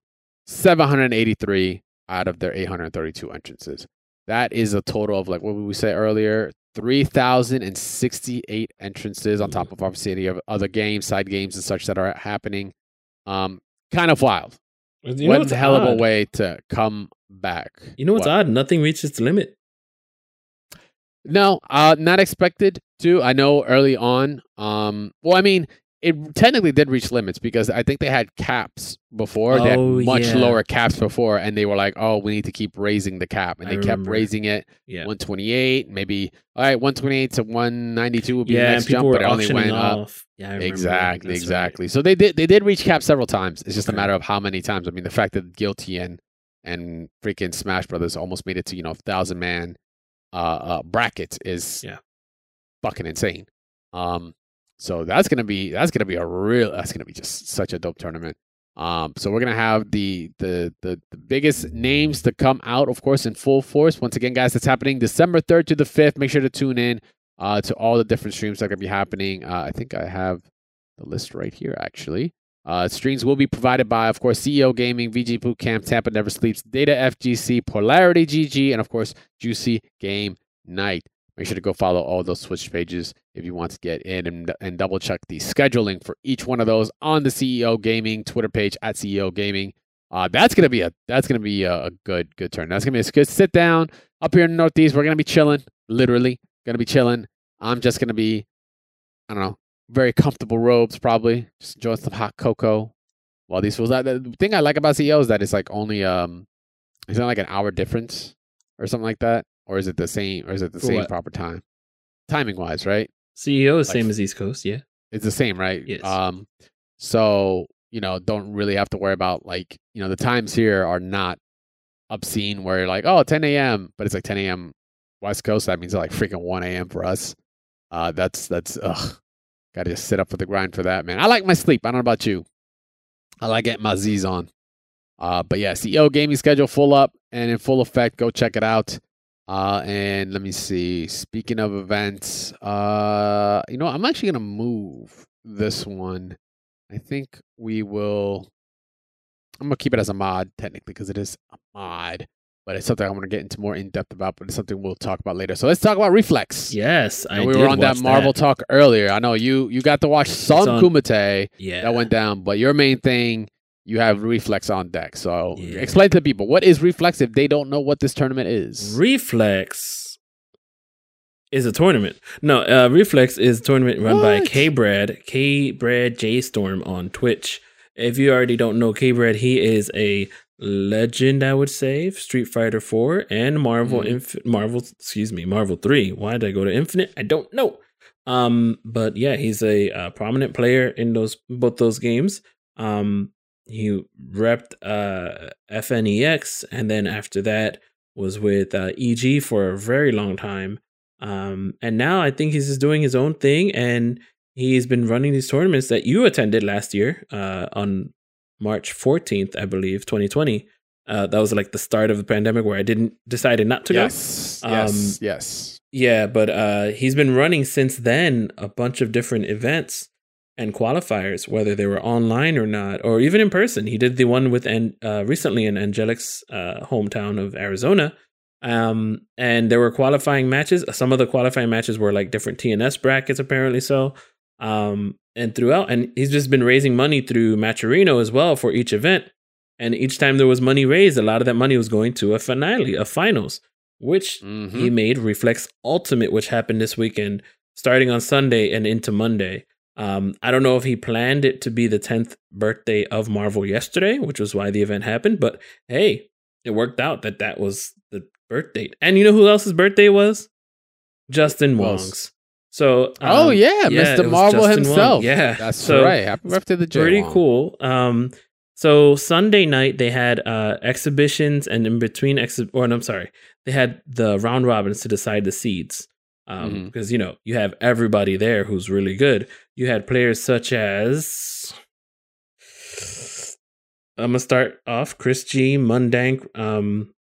783 out of their 832 entrances. That is a total of like what we say earlier? 3,068 entrances on top of obviously any of other games, side games and such that are happening. Um, kind of wild. You what what's a hell of a way to come back. You know what's What? odd? Nothing reaches the limit. No, uh, not expected to. I know early on. Um, well, I mean, it technically did reach limits because I think they had caps before. they Oh, had much yeah. lower caps before, and they were like, "Oh, we need to keep raising the cap," and I they kept remember. raising it. Yeah. 128, maybe. All right, 128 to 192 would be yeah, the next jump, but it only went up. Yeah, I remember. Exactly, That's right. exactly. So they did they did reach cap several times. It's just a matter of how many times. I mean, the fact that Guilty and and freaking Smash Brothers almost made it to you know thousand man uh, uh brackets is Yeah. fucking insane. Um, so that's gonna be that's gonna be a real that's gonna be just such a dope tournament. Um, so we're gonna have the, the the the biggest names to come out, of course, in full force. Once again, guys, it's happening December third to the fifth. Make sure to tune in uh, to all the different streams that are gonna be happening. Uh, I think I have the list right here, actually. Uh, streams will be provided by, of course, CEO Gaming, VG Boot Camp, Tampa Never Sleeps, Data FGC, Polarity GG, and of course, Juicy Game Night. Make sure to go follow all those Twitch pages if you want to get in and, and double check the scheduling for each one of those on the CEO Gaming Twitter page at CEO Gaming. Uh, that's gonna be a that's gonna be a, good good turn. That's gonna be a good sit down up here in the Northeast. We're gonna be chilling, literally gonna be chilling. I'm just gonna be, I don't know, very comfortable robes probably, just enjoying some hot cocoa. While these fools, that the thing I like about CEO is that it's like only um, it's not like an hour difference or something like that, or is it the same? Or is it the For same what? proper time, timing wise? Right? CEO is Like- same as East Coast. Yeah. It's the same, right? Yes. Um, so you know, don't really have to worry about like you know the times here are not obscene where you're like oh 10 a.m. but it's like 10 a.m. West Coast. That means like freaking 1 a.m. for us. Uh, that's that's ugh. Got to just sit up for the grind for that, man. I like my sleep. I don't know about you. I like getting my Z's on. Uh, but yeah, CEO gaming schedule full up and in full effect. Go check it out. Uh, and let me see. Speaking of events, uh, you know, I'm actually gonna move this one. I think we will. I'm gonna keep it as a mod technically because it is a mod, but it's something I want to get into more in depth about. But it's something we'll talk about later. So let's talk about Reflex. Yes, I And we were on that Marvel talk earlier. I know you you got to watch some Kumite Yeah. that went down, but your main thing you have Reflex on deck. So Yeah. explain to people what is Reflex if they don't know what this tournament is. Reflex is a tournament. No, uh, Reflex is a tournament run by What? K Brad, K Brad J Storm on Twitch. If you already don't know K Brad, he is a Legend, I would say, Street Fighter 4 and Marvel Mhm. Inf- Marvel, excuse me, Marvel 3. Why did I go to Infinite? I don't know. Um, but yeah, he's a, uh prominent player in those both those games. Um, he repped uh FNEX, and then after that was with uh, EG for a very long time. Um, and now I think he's just doing his own thing, and he's been running these tournaments that you attended last year uh, on March 14th, I believe, 2020. Uh, that was like the start of the pandemic where I didn't decided not to go. yes, Um, yes, yes. Yeah, but uh, he's been running since then a bunch of different events and qualifiers, whether they were online or not, or even in person. He did the one with uh, recently in Angelic's uh, hometown of Arizona. Um, and there were qualifying matches. Some of the qualifying matches were like different TNS brackets, apparently so. Um, and throughout, and he's just been raising money through Matcherino as well for each event. And each time there was money raised, a lot of that money was going to a finale, a finals, which Mhm. he made Reflex Ultimate, which happened this weekend, starting on Sunday and into Monday. Um, I don't know if he planned it to be the 10th birthday of Marvel yesterday, which was why the event happened, but hey, it worked out that that was the birth date. And you know who else's birthday was? Justin? Wong's. So, oh um, yeah, yeah, Mr. Marvel Justin Wong. himself. Yeah, that's so right. Happy birthday to Jay pretty Wong. cool. Um, so Sunday night they had uh exhibitions, and in between ex, or no, I'm sorry, they had the round robins to decide the seeds. Um, Mhm. because you know you have everybody there who's really good. You had players such as I'm gonna start off Chris G, Mundank. Um,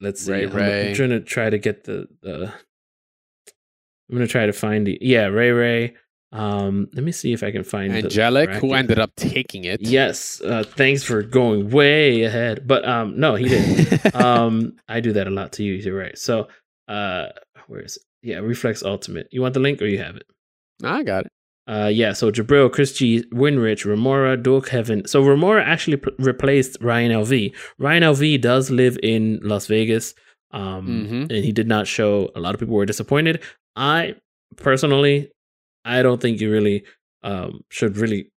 let's see. Ray I'm, I'm trying to try to get the the. I'm gonna try to find the yeah Ray Ray. Um, let me see if I can find Angelic, who ended up taking it. Yes, uh, thanks for going way ahead. But um, no, he didn't. <laughs> um, I do that a lot to you. You're right. So, uh, where is it? Yeah, Reflex Ultimate. You want the link or you have it? I got it. Uh, yeah. So Jabril, Chris G, Winrich, Remora, Kevin. So Remora actually p- replaced Ryan LV. Ryan LV does live in Las Vegas. Um, Mhm. and he did not show. A lot of people were disappointed. I personally, I don't think you really um should really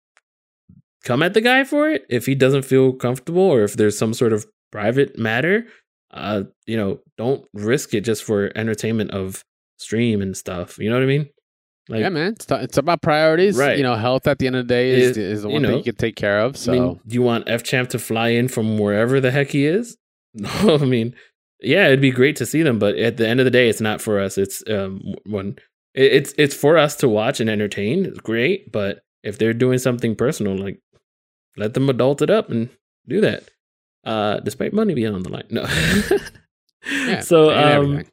come at the guy for it if he doesn't feel comfortable or if there's some sort of private matter. Uh, you know, don't risk it just for entertainment of stream and stuff. You know what I mean? Like, yeah, man. It's, it's about priorities. Right. You know, health at the end of the day is, It- is the you one thing you can take care of. So I mean, do you want F Champ to fly in from wherever the heck he is? <laughs> No, I mean, yeah, it'd be great to see them, but at the end of the day, it's not for us. It's um when it, it's it's for us to watch and entertain. It's great, but if they're doing something personal, like let them adult it up and do that. Uh, despite money being on the line, no. <laughs> yeah. so um, everything.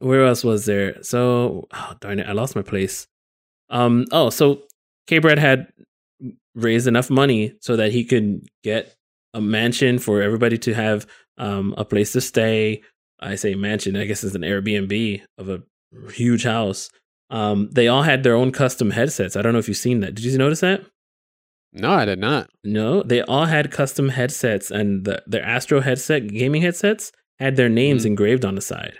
Where else was there? So, oh, darn it, I lost my place. Um, oh, so K Brad had raised enough money so that he could get a mansion for everybody to have um a place to stay. I say mansion, I guess it's an Airbnb of a huge house. Um, they all had their own custom headsets. I don't know if you've seen that. Did you notice that? no, I did not. No, they all had custom headsets, and the, their Astro headset, gaming headsets, had their names Mhm. engraved on the side.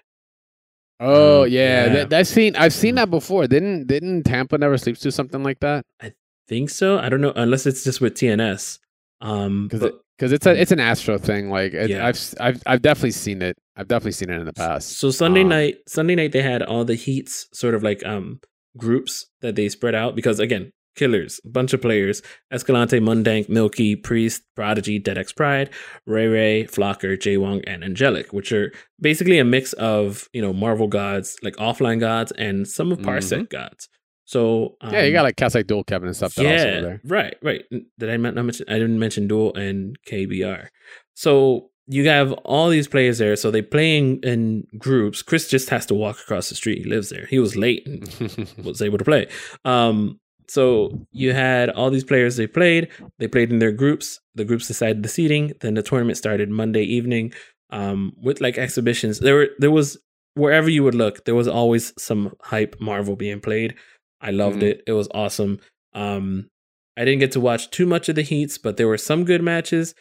Oh Um, yeah, yeah. That, that's seen. I've seen that before. Didn't didn't Tampa never sleeps do something like that? I think so? I don't know, unless it's just with TNS. Um, Because but- because it's a it's an Astro thing. Like it, Yeah. I've s- I've I've definitely seen it. I've definitely seen it in the past. So Sunday Um, night, Sunday night they had all the heats sort of like um groups that they spread out because again, killers, a bunch of players: Escalante, Mundank, Milky, Priest, Prodigy, DeadX Pride, Ray Ray, Flocker, Jaywong, and Angelic, which are basically a mix of you know Marvel gods, like offline gods, and some of Parsec gods. So um, yeah, you got like cast like dual Kevin and stuff. That yeah, right, right. Did I not mention? I didn't mention Duel and KBR. So you have all these players there. So they playing in groups. Chris just has to walk across the street. He lives there. He was late and <laughs> was able to play. Um, so you had all these players. They played. They played in their groups. The groups decided the seating. Then the tournament started Monday evening. Um, with like exhibitions. There were there was wherever you would look, there was always some hype Marvel being played. I loved Mhm. it. It was awesome. Um, I didn't get to watch too much of the heats, but there were some good matches.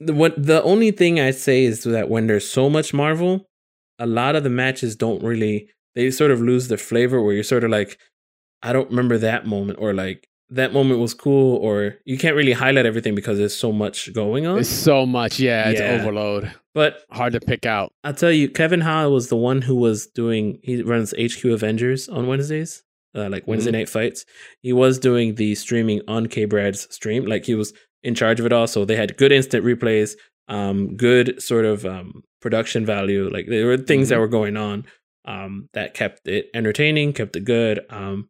The what the only thing I'd say is that when there's so much Marvel, a lot of the matches don't really they sort of lose their flavor where you're sort of like, I don't remember that moment, or like that moment was cool, or you can't really highlight everything because there's so much going on. It's so much. Yeah, it's Yeah. overload. but Hard to pick out. I'll tell you, Kevin Ha was the one who was doing. He runs HQ Avengers on Wednesdays, uh, like Wednesday Mm-hmm. night fights. He was doing the streaming on K Brad's stream, like he was in charge of it all. So they had good instant replays, um, good sort of um, production value. Like there were things Mm-hmm. that were going on um, that kept it entertaining, kept it good. Um,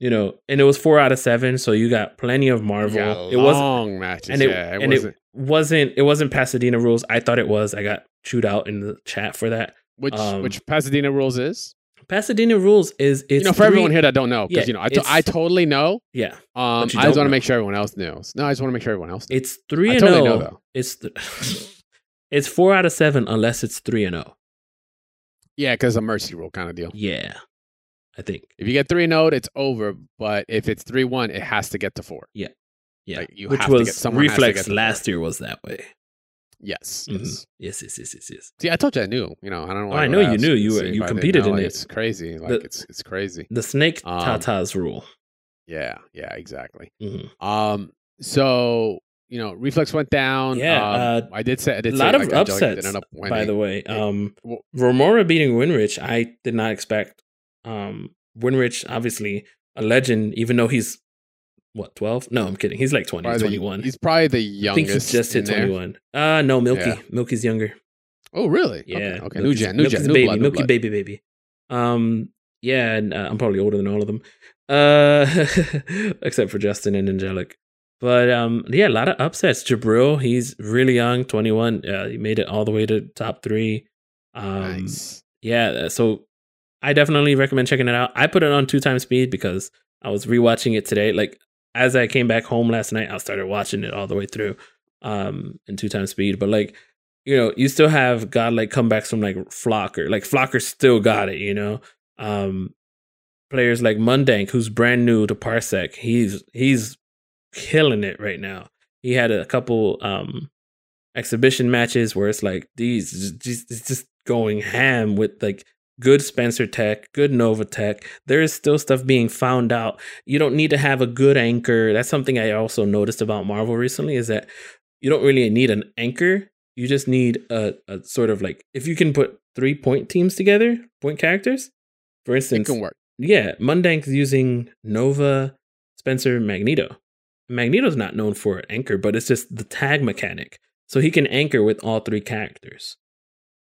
you know, and it was four out of seven, so you got plenty of Marvel. It was long matches. and it, yeah, it and wasn't. it wasn't it wasn't Pasadena rules. I thought it was. I got chewed out in the chat for that. which um, which Pasadena rules is? Pasadena rules is it's you know, for three- everyone here that don't know, because Yeah, you know, I, to- I totally know. Yeah, Um, I just want to make sure everyone else knows. No, I just want to make sure everyone else. Knows. it's three I and totally know, though. It's th- <laughs> it's four out of seven unless it's three and zero. Yeah, because a mercy rule kind of deal. Yeah, I think. If you get three and it's over. But if it's three one, it has to get to four. Yeah, Like, you which have to was get- reflex last year was that way. Yes. Mhm. yes. Yes, yes, yes, yes, yes. See, I told you I knew. You know, I don't know. Oh, I know you knew. You were- you competed in it. It's crazy. Like The- it's it's crazy. The snake Um, tatas rule. Yeah. Yeah. Exactly. Mhm. Um. So you know, reflex went down. Yeah, Um, uh, I did say I did a say lot of like, upsets, ended up By the way, um, well- Remora beating Winrich, I did not expect. Um, Winrich, obviously a legend, even though he's what twelve? No, I'm kidding. He's like 20, probably the- He's probably the youngest I think he's just hit in there. 21. Uh no, Milky. Yeah. Milky's younger. Oh, really? Yeah. Okay. okay. New gen. New gen. New baby. blood. Milky blood. baby baby. Um yeah, and uh, I'm probably older than all of them. Uh <laughs> except for Justin and Angelic. But um yeah, a lot of upsets. Jabril, he's really young, 21. Uh, he made it all the way to top 3. Um nice. yeah, uh, so I definitely recommend checking it out. I put it on two times speed because I was rewatching it today. Like as I came back home last night, I started watching it all the way through um in two times speed. But like, you know, you still have God godlike comebacks from like Flocker. Like Flocker still got it, you know. Um players like Mundank, who's brand new to Parsec, he's he's killing it right now. He had a couple um exhibition matches where it's like these just, just going ham with like good Spencer tech, good Nova tech. There is still stuff being found out. You don't need to have a good anchor. That's something I also noticed about Marvel recently is that you don't really need an anchor. You just need a, a sort of like if you can put three point teams together, point characters. For instance, It can work. yeah, Mundank's using Nova, Spencer, Magneto. Magneto's not known for an anchor, but it's just the tag mechanic. So he can anchor with all three characters.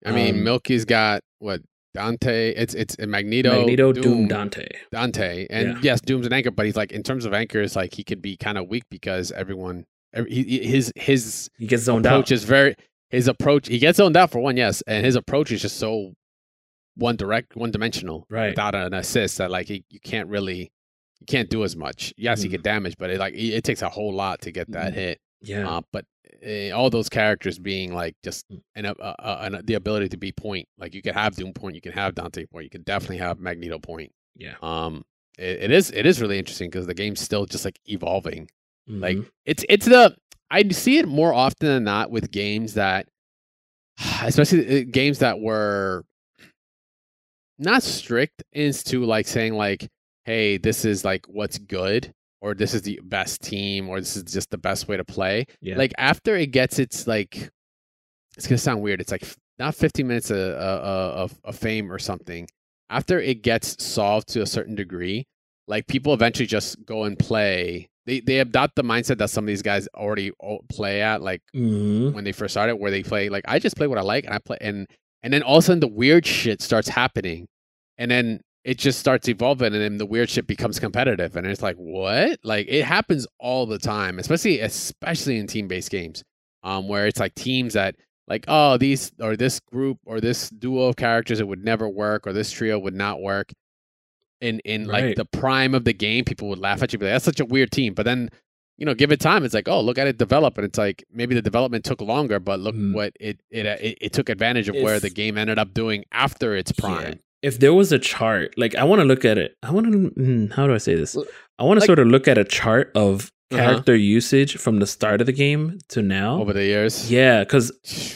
I mean, um, Milky's got what Dante. It's it's Magneto, Magneto, Doom, Dante. Dante, and Yeah. yes, Doom's an anchor, but he's like in terms of anchors, like he could be kind of weak because everyone, every, he, he- his his He gets zoned approach out. is very his approach. He gets zoned out for one, yes, and his approach is just so one direct, one dimensional, Right. Without an assist, that like he, you can't really, you can't do as much. Yes, he Mhm. get damage, but it like it, it takes a whole lot to get that Mhm. hit. Yeah. Uh, but uh, all those characters being like just Mm. an, uh, uh, an the ability to be point. Like you can have Doom point, you can have Dante point, you can definitely have Magneto point. yeah. Um, it, it is it is really interesting because the game's still just like evolving. Like Mhm. it's it's the I see it more often than not with games that, <sighs> especially uh, games that were not strict as to like saying like, hey, this is like what's good or this is the best team or this is just the best way to play. yeah. Like after it gets its like, it's gonna sound weird. It's like f- not 15 minutes of, of, of fame or something. After it gets solved to a certain degree, like people eventually just go and play. They they adopt the mindset that some of these guys already play at, like Mhm. when they first started, where they play like I just play what I like and I play and and then all of a sudden the weird shit starts happening, and then it just starts evolving, and then the weird shit becomes competitive, and it's like what? Like it happens all the time, especially especially in team based games, um, where it's like teams that like oh these or this group or this duo of characters it would never work or this trio would not work. In in like the prime of the game, people would laugh at you, be like, "That's such a weird team." But then you know, give it time. It's like, oh, look at it develop, and it's like maybe the development took longer, but look Mhm. what it it, uh, it it took advantage of where the game ended up doing after its Yeah. If there was a chart, like I want to look at it. I want to. Mm, how do I say this? I want to like- sort of look at a chart of Uh-huh. character usage from the start of the game to now. Over the years, Yeah, because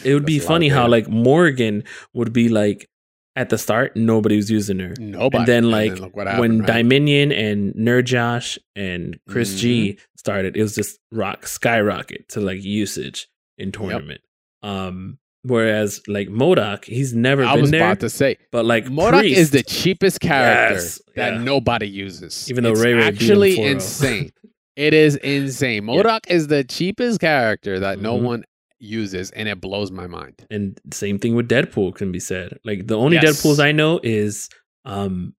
it would be That's a lot of funny how like Morrigan would be like at the start, nobody was using her. Nobody. And then like what when happened, right? Dominion and Nerd Josh and Chris G Mm-hmm. started, it was just rock skyrocket to like usage in tournament. Um, whereas like MODOK, he's never I been was there. about to say but like MODOK Priest, is the cheapest character Yes, that yeah. nobody uses. Even though it's Ray Ray actually insane. <laughs> it is insane. MODOK is the cheapest character that no Mhm. one uses, and it blows my mind. and same thing with Deadpool can be said. Like the only Yes. Deadpools I know is um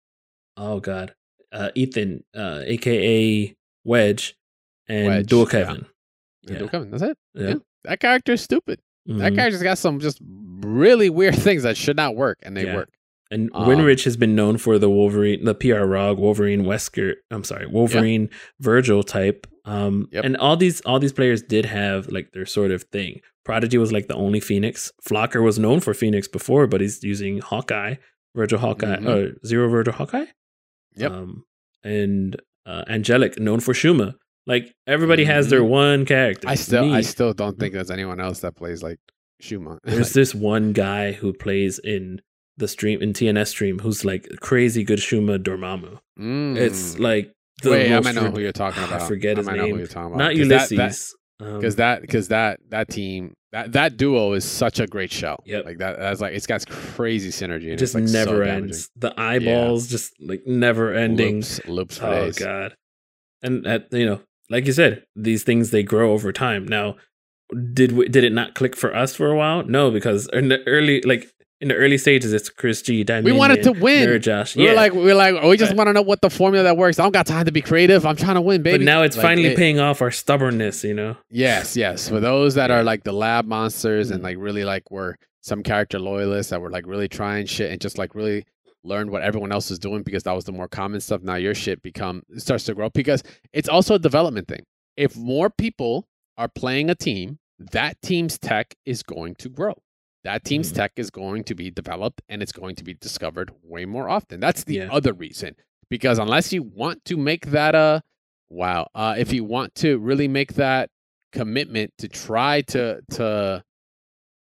oh god. Uh Ethan, uh aka Wedge and Wedge, Dual. Kevin. Yeah. Yeah. Kevin, that's it. Yeah. Yeah. That character is stupid. That Mhm. character's got some just really weird <laughs> things that should not work, and they Yeah. work. And Um, Winrich has been known for the Wolverine, the PR Rog, Wolverine Wesker. I'm sorry, Wolverine Virgil type. Um, Yep. and all these all these players did have like their sort of thing. Prodigy was like the only Phoenix. Flocker was known for Phoenix before, but he's using Hawkeye, Virgil Hawkeye, Mhm. uh, Zero Virgil Hawkeye. Yep. Um, and uh, Angelic, known for Shuma. Like everybody has their Mhm. one character. I still, I still don't think there's anyone else that plays like Shuma. <laughs> there's this one guy who plays in the stream in TNS stream who's like crazy good Shuma Dormammu. Mm. It's like the wait, I might know who you're talking I about. forget I his know name. who you're talking about. Not 'Cause that- Ulysses. um, because that because that that team that that duo is such a great shell. Yep. like that. That's like it's got crazy synergy. And it just it's like so never damaging. ends. The eyeballs just like never ending. loops, loops for Oh days. god. And that you know, like you said, these things they grow over time. Now, did we, did it not click for us for a while? No, because in the early like in the early stages, it's Chris G. We wanted to win. Nerd Josh. We yeah. were like, we were like, we just want to know what the formula that works. I don't got time to be creative. I'm trying to win, baby. but now it's Like, finally it- paying off our stubbornness. You know. Yes, yes. For those that are like the lab monsters and Mhm. like really like were some character loyalists that were like really trying shit and just like really learned what everyone else was doing because that was the more common stuff. Now your shit become starts to grow because it's also a development thing. If more people are playing a team, that team's tech is going to grow. That team's Mhm. tech is going to be developed and it's going to be discovered way more often. That's the Yeah. other reason. Because unless you want to make that a wow, uh, if you want to really make that commitment to try to to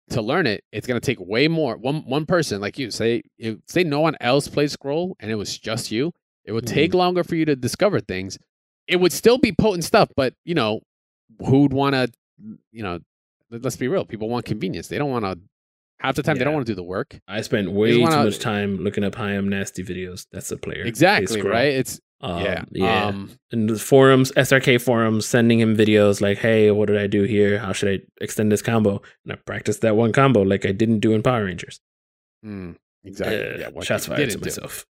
to learn it, it's gonna take way more. One one person like you say, if say no one else plays Skrull and it was just you, it would take mm-hmm. longer for you to discover things. It would still be potent stuff, but you know, who'd want to, you know, let- let's be real. People want convenience. They don't want to. Half the time, they don't want to do the work. I spent way too wanna- much time looking up high am nasty videos. That's a player. Exactly right. It's Um, yeah, yeah. Um, and the forums, SRK forums, sending him videos like, "Hey, what did I do here? How should I extend this combo?" And I practiced that one combo like I didn't do in Power Rangers. mm, exactly. Uh, yeah, what shots fired to didn't do. myself.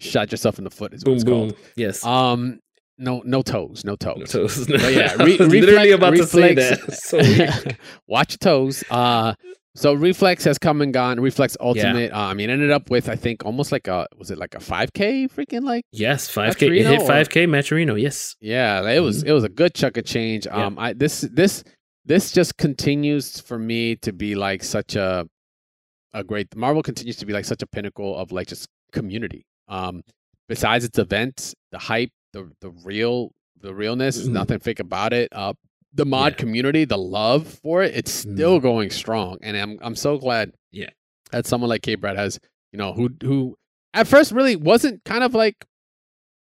Shot yourself in the foot is what Boom, it's boom. called. Yes. Um, no, no toes, no toes. So, <laughs> But yeah, I re- literally reflex- about to say that. <laughs> So. <laughs> Watch your toes. Uh, so reflex has come and gone. Reflex ultimate. Uh, I mean, ended up with I think almost like a was it like a five k freaking like yes, five k. It hit five k. Matcherino. Yes. yeah. It was Mm-hmm. it was a good chunk of change. Um, I this this this just continues for me to be like such a a great Marvel continues to be like such a pinnacle of like just community. Um, besides its events, the hype, the the real the realness, Mhm. nothing fake about it. Uh, the mod Yeah. community, the love for it, it's still going strong, and I'm I'm so glad. Yeah. that someone like K Brad has, you know, who who at first really wasn't kind of like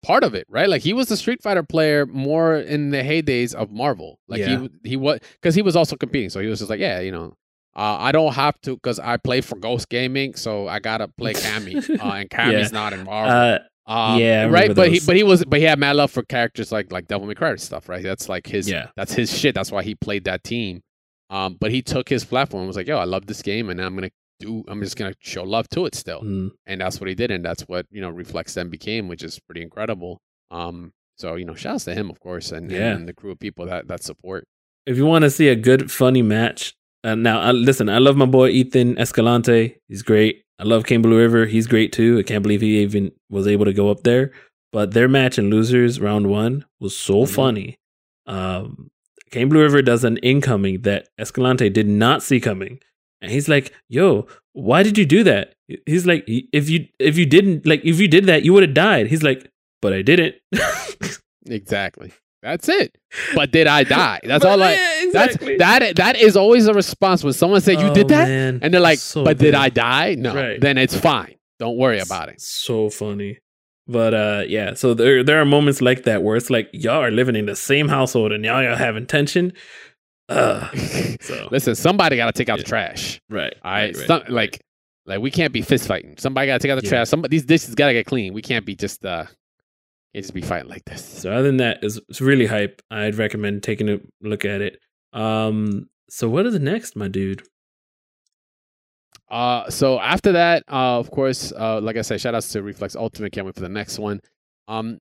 part of it, right? Like he was a Street Fighter player more in the heydays of Marvel. Like Yeah. he he was because he was also competing, so he was just like, yeah, you know. Uh, I don't have to because I play for Ghost Gaming, so I gotta play Cammy, uh, and <laughs> Cammy's not in Marvel. Uh, Um, Yeah, right. But he, but he was, but he had mad love for characters like like Devil May Cry stuff, right? That's like his, Yeah. that's his shit. That's why he played that team. Um, but he took his platform and was like, "Yo, I love this game, and I'm gonna do. I'm just gonna show love to it still." mm, And that's what he did, and that's what you know Reflex then became, which is pretty incredible. Um, so you know, shouts to him, of course, and, and- Yeah. and the crew of people that that support. if you want to see a good, funny match, uh, now uh, listen. I love my boy Ethan Escalante. He's great. I love King Blue River. He's great too. I can't believe he even was able to go up there. But their match in losers round one was so Mhm. funny. Um, King Blue River does an incoming that Escalante did not see coming, and he's like, "Yo, why did you do that?" He's like, "If you if you didn't like if you did that, you would have died." He's like, "But I didn't." <laughs> Exactly. That's it. But did I die? <laughs> That's But all I. yeah, exactly. That's that. That is always a response when someone says, "You Oh, did that," man. and they're like, So "But did. I die?" No. Right. Then it's fine. Don't worry about it. So funny. But uh yeah, so there there are moments like that where it's like y'all are living in the same household and y'all are having tension. Uh <laughs> so Listen, somebody got to take out Yeah. the trash. right. All right, right, right, Some- right. like, like we can't be fist fighting. Somebody got to take out the Yeah. trash. Somebody these dishes got to get clean. We can't be just uh, can't just be fighting like this. So other than that, it's, it's really hype. I'd recommend taking a look at it. Um so what is next, my dude? Uh, so after that, uh, of course, uh, like I said, shout outs to Reflex Ultimate. Can't wait for the next one. Um,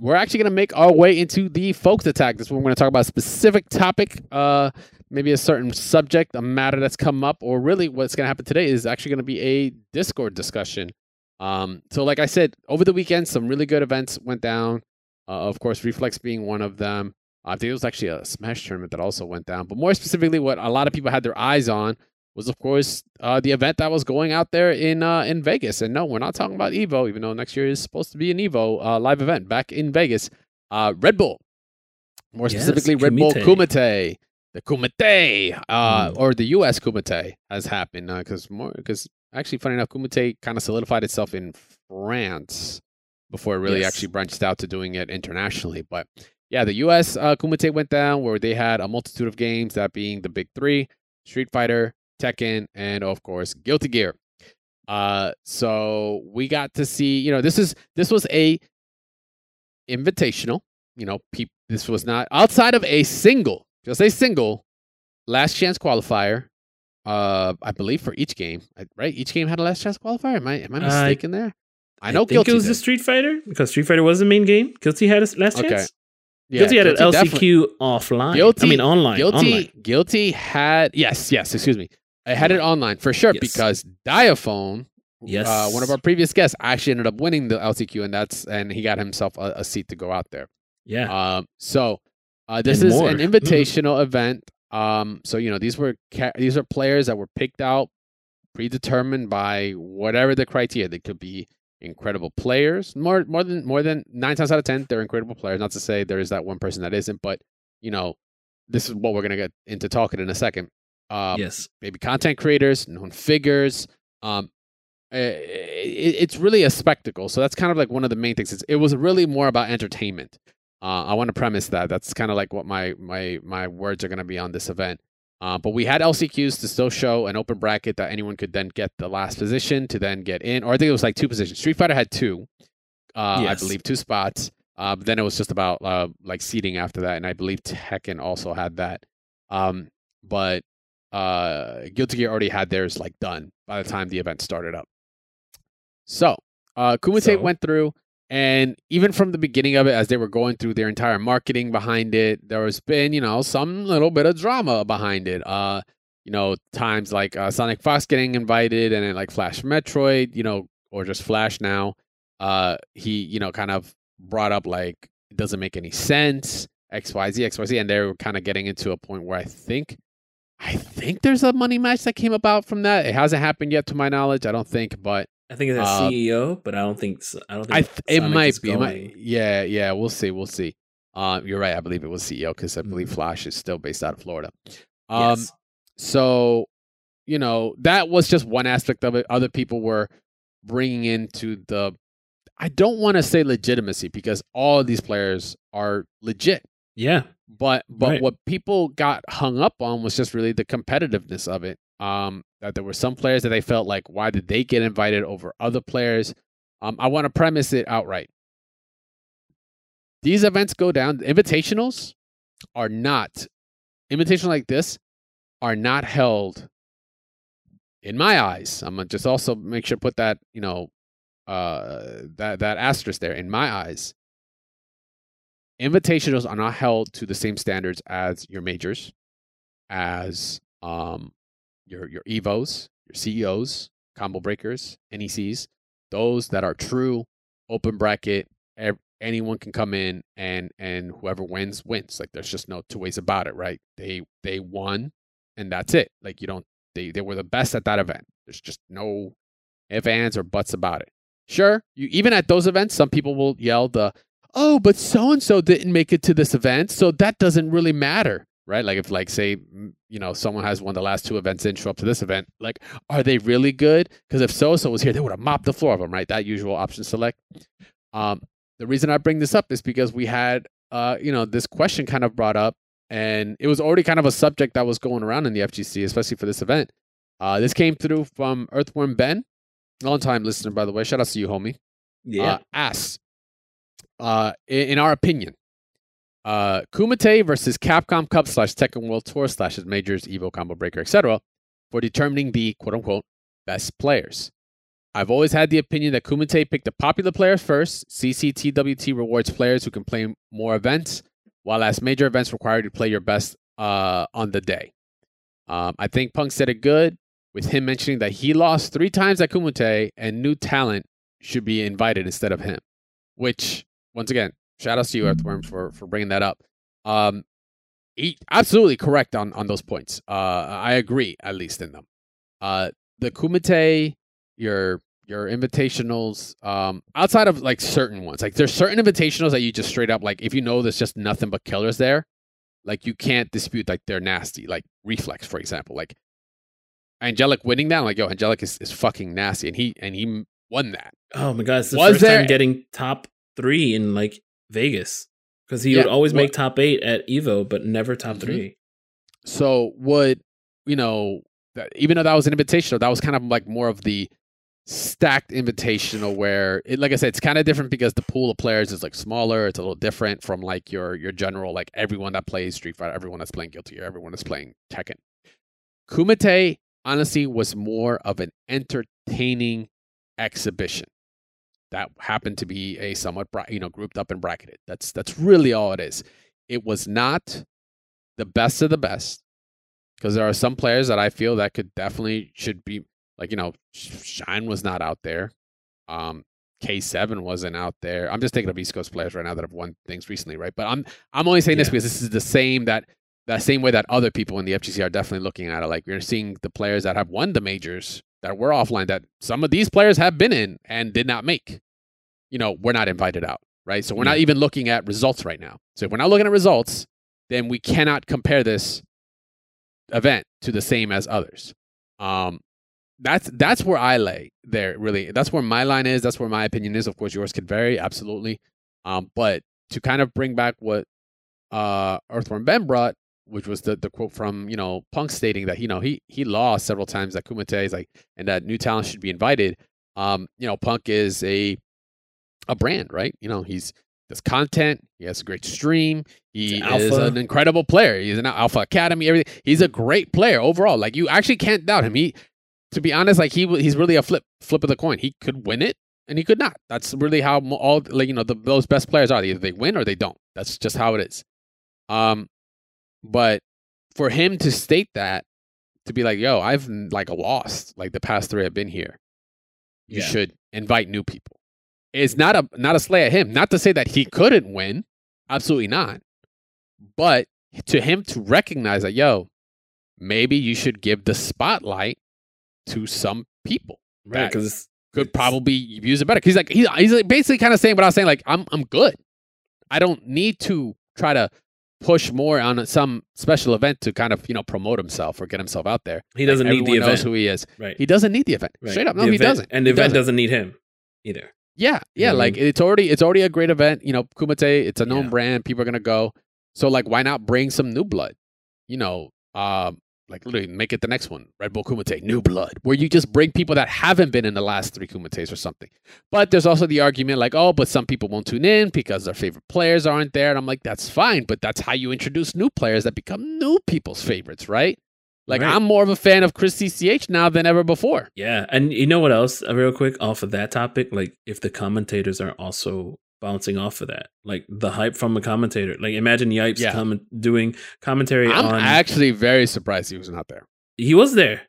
we're actually gonna make our way into the Focus Attack. This is where we're gonna talk about a specific topic, uh, maybe a certain subject, a matter that's come up, or really what's gonna happen today is actually gonna be a Discord discussion. Um, so like I said, over the weekend, some really good events went down. Uh, of course, Reflex being one of them. I think it was actually a Smash tournament that also went down. But more specifically, what a lot of people had their eyes on was, of course, uh, the event that was going out there in uh, in Vegas. And no, we're not talking about Evo, even though next year is supposed to be an Evo uh, live event back in Vegas. Uh, Red Bull, more Yes, specifically, Red Bull Kumite. Kumite, the Kumite, uh, Mm. or the U.S. Kumite has happened because more because actually, funny enough, Kumite kind of solidified itself in France before it really Yes. actually branched out to doing it internationally. But yeah, the U.S. Uh, Kumite went down where they had a multitude of games, that being the big three: Street Fighter, Tekken, and of course Guilty Gear. Uh, so we got to see, you know, this is this was a invitational. You know, peop, this was not outside of a single, just a single last chance qualifier. Uh, I believe for each game, right? Each game had a last chance qualifier. Am I am I I- mistaken there? I know think Guilty it was did. the Street Fighter because Street Fighter was the main game. Guilty had a last Okay. chance. Yeah, Guilty had an Guilty definitely- LCQ offline. Guilty- I mean online. Guilty, online. Guilty had yes, yes. Excuse me. I had it online for sure Yes. because Diaphone, Yes. uh, one of our previous guests, actually ended up winning the LCQ, and that's and he got himself a, a seat to go out there. Yeah. Um, so uh, this And is more. an invitational event. Um, so you know these were ca- these are players that were picked out, predetermined by whatever the criteria. They could be incredible players. More more than more than nine times out of ten, they're incredible players. Not to say there is that one person that isn't, but you know, this is what we're gonna get into talking in a second. Um, yes. maybe content creators, known figures. Um, i- i- it's really a spectacle. So that's kind of like one of the main things. It's, it was really more about entertainment. Uh, I want to premise that. That's kind of like what my my my words are going to be on this event. Uh, but we had LCQs to still show an open bracket that anyone could then get the last position to then get in, or I think it was like two positions. Street Fighter had two, uh, I believe, two spots. Uh, but then it was just about uh, like seating after that, and I believe Tekken also had that. Um, but uh Guilty Gear already had theirs like done by the time the event started up. So uh Kumite So? went through and even from the beginning of it, as they were going through their entire marketing behind it, there has been, you know, some little bit of drama behind it. Uh, you know, times like uh, Sonic Fox getting invited and then like Flash Metroid, you know, or just Flash now. Uh, he, you know, kind of brought up like it doesn't make any sense, XYZ, XYZ, and they were kind of getting into a point where I think I think there's a money match that came about from that. It hasn't happened yet, to my knowledge. I don't think, but I think it's a uh, CEO, but I don't think I don't think I th- it might be. It might, yeah, yeah. We'll see. We'll see. Um, you're right. I believe it was CEO because I believe Mhm. Flash is still based out of Florida. Um, yes. so you know that was just one aspect of it. Other people were bringing into the. I don't want to say legitimacy because all of these players are legit. Yeah. But but Right. what people got hung up on was just really the competitiveness of it. Um, that there were some players that they felt like, why did they get invited over other players? Um, I want to premise it outright. These events go down. Invitationals are not invitational like this are not held. In my eyes, I'm gonna just also make sure put that you know uh, that that asterisk there. In my eyes, invitationals are not held to the same standards as your majors, as um, your your evos, your CEOs, combo breakers, NECs, those that are true open bracket. ev- anyone can come in and and whoever wins wins. Like there's just no two ways about it, right? They they won, and that's it. Like you don't they they were the best at that event. There's just no ifs ands or buts about it. Sure, you even at those events, some people will yell the oh, but so and so didn't make it to this event, so that doesn't really matter, right? Like if like say you know someone has won the last two events and show up to this event, like are they really good? Because if so so was here, they would have mopped the floor of them, right? That usual option select. Um, the reason I bring this up is because we had uh you know this question kind of brought up, and it was already kind of a subject that was going around in the FGC, especially for this event. Uh, this came through from Earthworm Ben, long time listener by the way. Shout out to you, homie Yeah. uh, asks, uh, in, in our opinion, uh, Kumite versus Capcom Cup slash Tekken World Tour slash Majors, Evo Combo Breaker, etc., for determining the quote unquote best players. I've always had the opinion that Kumite picked the popular players first. CCTWT rewards players who can play more events, while as major events require you to play your best uh, on the day. Um, I think Punk said it good with him mentioning that he lost three times at Kumite and new talent should be invited instead of him. Which, once again, shout out to you, Earthworm, for for bringing that up. Um, he, absolutely correct on on those points. Uh, I agree, at least in them. Uh, the Kumite, your your invitationals, um, outside of like certain ones, like there's certain invitationals that you just straight up like if you know there's just nothing but killers there, like you can't dispute like they're nasty. Like Reflex, for example, like Angelic winning that, I'm like yo, Angelic is, is fucking nasty, and he and he won that. oh my god, it's the Was first there- time getting top three in like Vegas because he Yeah, would always what- make top eight at Evo, but never top Mhm. three. So would you know that even though that was an invitational, that was kind of like more of the stacked invitational where it, like I said, it's kind of different because the pool of players is like smaller. It's a little different from like your your general like everyone that plays Street Fighter, everyone that's playing Guilty Gear, everyone that's playing Tekken. Kumite honestly was more of an entertaining exhibition that happened to be a somewhat you know grouped up and bracketed. That's that's really all it is. It was not the best of the best because there are some players that I feel that could definitely should be like you know Shine was not out there, um, K7 wasn't out there. I'm just thinking of East Coast players right now that have won things recently, right? But I'm I'm only saying this because this is the same that that same way that other people in the FGC are definitely looking at it. Like we're seeing the players that have won the majors that were offline that some of these players have been in and did not make. You know, we're not invited out, right? So we're not even looking at results right now. So if we're not looking at results, then we cannot compare this event to the same as others. Um, that's that's where I lay there. Really, that's where my line is. That's where my opinion is. Of course, yours could vary, absolutely. Um, but to kind of bring back what uh, Earthworm Ben brought, which was the the quote from you know Punk stating that you know he he lost several times at Kumite, he's like, and that new talent should be invited. Um, you know, Punk is a a brand, right? You know, he's does content. He has a great stream. He is an incredible player. He's an Alpha Academy. Everything. He's a great player overall. Like you actually can't doubt him. He, to be honest, like he he's really a flip flip of the coin. He could win it and he could not. That's really how all like you know the, those best players are. Either they win or they don't. That's just how it is. Um, but for him to state that, to be like, yo, I've like lost like the past three I've been here. You Yeah. should invite new people. It's not a not a slay at him. Not to say that he couldn't win. Absolutely not. But to him to recognize that, yo, maybe you should give the spotlight to some people Right, because could probably use it better. He's like he's he's like basically kind of saying what I was saying. Like I'm I'm good. I don't need to try to push more on some special event to kind of you know promote himself or get himself out there. he doesn't Like, need the everyone knows event. who he is. right. He doesn't need the event. right. Straight up, no, The he event- doesn't. And the He event doesn't. doesn't need him either. Yeah, yeah, know what I like mean? it's already it's already a great event. You know, Kumite, it's a known Yeah. brand. People are gonna go. So like, why not bring some new blood? You know, um, like literally make it the next one, Red Bull Kumite, new blood, where you just bring people that haven't been in the last three Kumites or something. But there's also the argument like, oh, but some people won't tune in because their favorite players aren't there, and I'm like, that's fine, but that's how you introduce new players that become new people's favorites, right? Like Right. I'm more of a fan of Chris CCH now than ever before. Yeah, and you know what else? Uh, real quick, off of that topic, like if the commentators are also bouncing off of that, like the hype from a commentator. Like imagine Yipes Yeah. comment doing commentary I'm on. actually very surprised he was not there. he was there.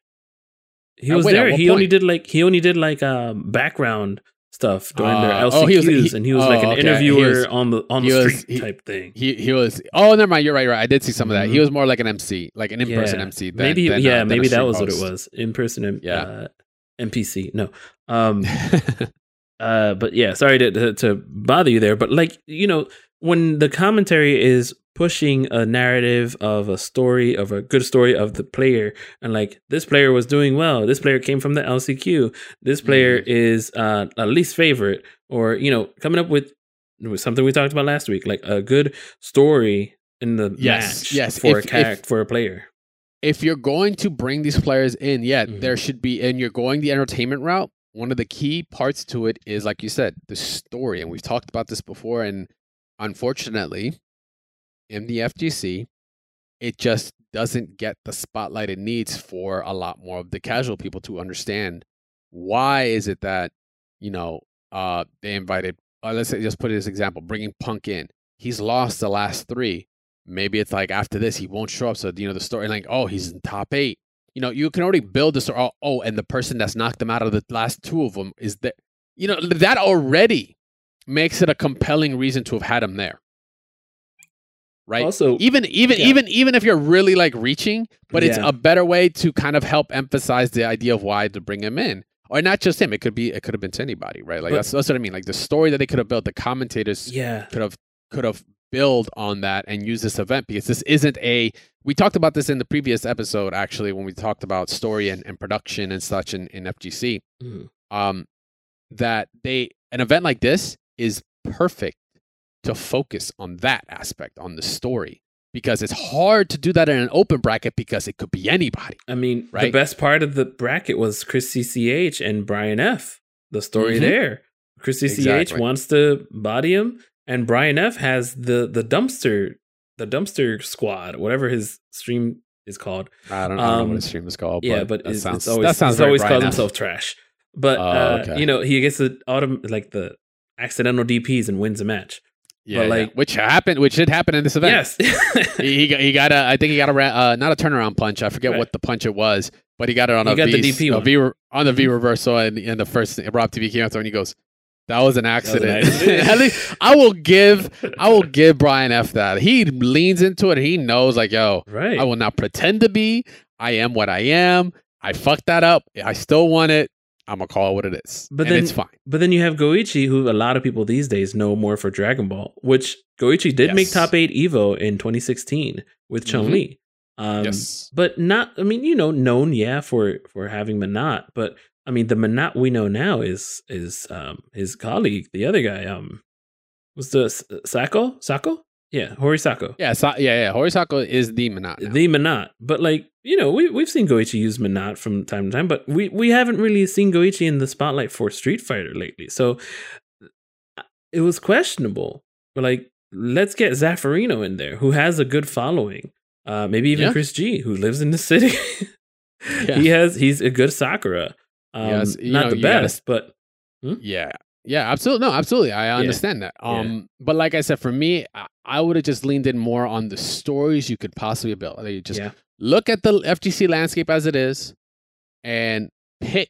He Uh, was wait, there. He only did like he only did like um background stuff during their Uh, LCQs, oh, he was- he- and he was like oh, an okay. interviewer was- on the on the was- street he- type thing. He he was. Oh, never mind. You're right. You're right. I did see some of that. He Mhm. was more like an MC, like an in-person Yeah. MC. Than, maybe than, uh, yeah, a maybe that was what it was in person. Yeah. uh, NPC. No, um, <laughs> uh, but yeah, sorry to, to to bother you there, but like you know, when the commentary is pushing a narrative of a story of a good story of the player and like this player was doing well this player came from the lcq this player Mhm. is uh a least favorite or you know coming up with, with something we talked about last week like a good story in the Yes, match yes, for if- a character for a player if you're going to bring these players in, yeah, Mhm. there should be, and you're going the entertainment route. One of the key parts to it is, like you said, the story, and we've talked about this before. And unfortunately, in the FGC, it just doesn't get the spotlight it needs for a lot more of the casual people to understand why is it that you know uh they invited uh, let's say just put it as example bringing punk in. He's lost the last three. Maybe it's like after this he won't show up. So you know the story like oh he's in top eight you know you can already build this. story oh, oh and the person that's knocked them out of the last two of them is that you know that already makes it a compelling reason to have had him there. Right? Also even even Yeah. even even if you're really like reaching but it's a better way to kind of help emphasize the idea of why to bring him in. Or not just him it could be it could have been to anybody right? Like But- that's, that's what i mean like the story that they could have built the commentators yeah. could have could have build on that and use this event because this isn't a we talked about this in the previous episode actually when we talked about story and, and production and such in, in fgc Mhm. um that they an event like this is perfect to focus on that aspect on the story because it's hard to do that in an open bracket because it could be anybody I mean, the best part of the bracket was Chris CCH and Brian F. The story Mhm. there. Chris CCH Exactly. wants to body him, and Brian F. has the the dumpster the dumpster squad, whatever his stream is called. i don't, I don't know Um, what his stream is called yeah, but, that it's, sounds it's always that sounds he's always Brian calls F. himself trash. But Oh, uh, okay. you know, he gets the autumn like the accidental DPS and wins a match. yeah, but, yeah. like- which happened which did happen in this event Yes. <laughs> he, he got he got a I think he got a uh, not a turnaround punch. I forget Right. what the punch it was, but he got it on He a got the V- DP a. V on the V reversal and in the first Rob TV came out there and he goes, "That was an was an accident." accident. <laughs> At least I will give I will give Brian F that. He leans into it. He knows like, yo, right. I will not pretend to be. I am what I am. I fucked that up. I still want it. I'm gonna call it what it is. But and then- it's fine. But then you have Goichi, who a lot of people these days know more for Dragon Ball, which Goichi did make top eight Evo in 2016 with Chun. Li. Um, yes. but not. I mean, you know, known yeah for for having Menat, but I mean, the Menat we know now is is um his colleague, the other guy. Um, was the S- Sako Sako? Yeah, Horisako. Yeah, so, yeah, yeah. Horisako is the Menat. now. The Menat, but like you know, we we've seen Goichi use Menat from time to time, but we we haven't really seen Goichi in the spotlight for Street Fighter lately. So uh, it was questionable. But like, let's get Zaferino in there, who has a good following. Uh, maybe even Yeah. Chris G, who lives in the city. <laughs> Yeah. He has he's a good Sakura. Um, Yes, not know, the you gotta- best, but Yeah. Yeah, absolutely. No, absolutely. I understand that. Yeah. Um, but like I said, for me, I, I would have just leaned in more on the stories you could possibly build. Like you just yeah, look at the FGC landscape as it is and pick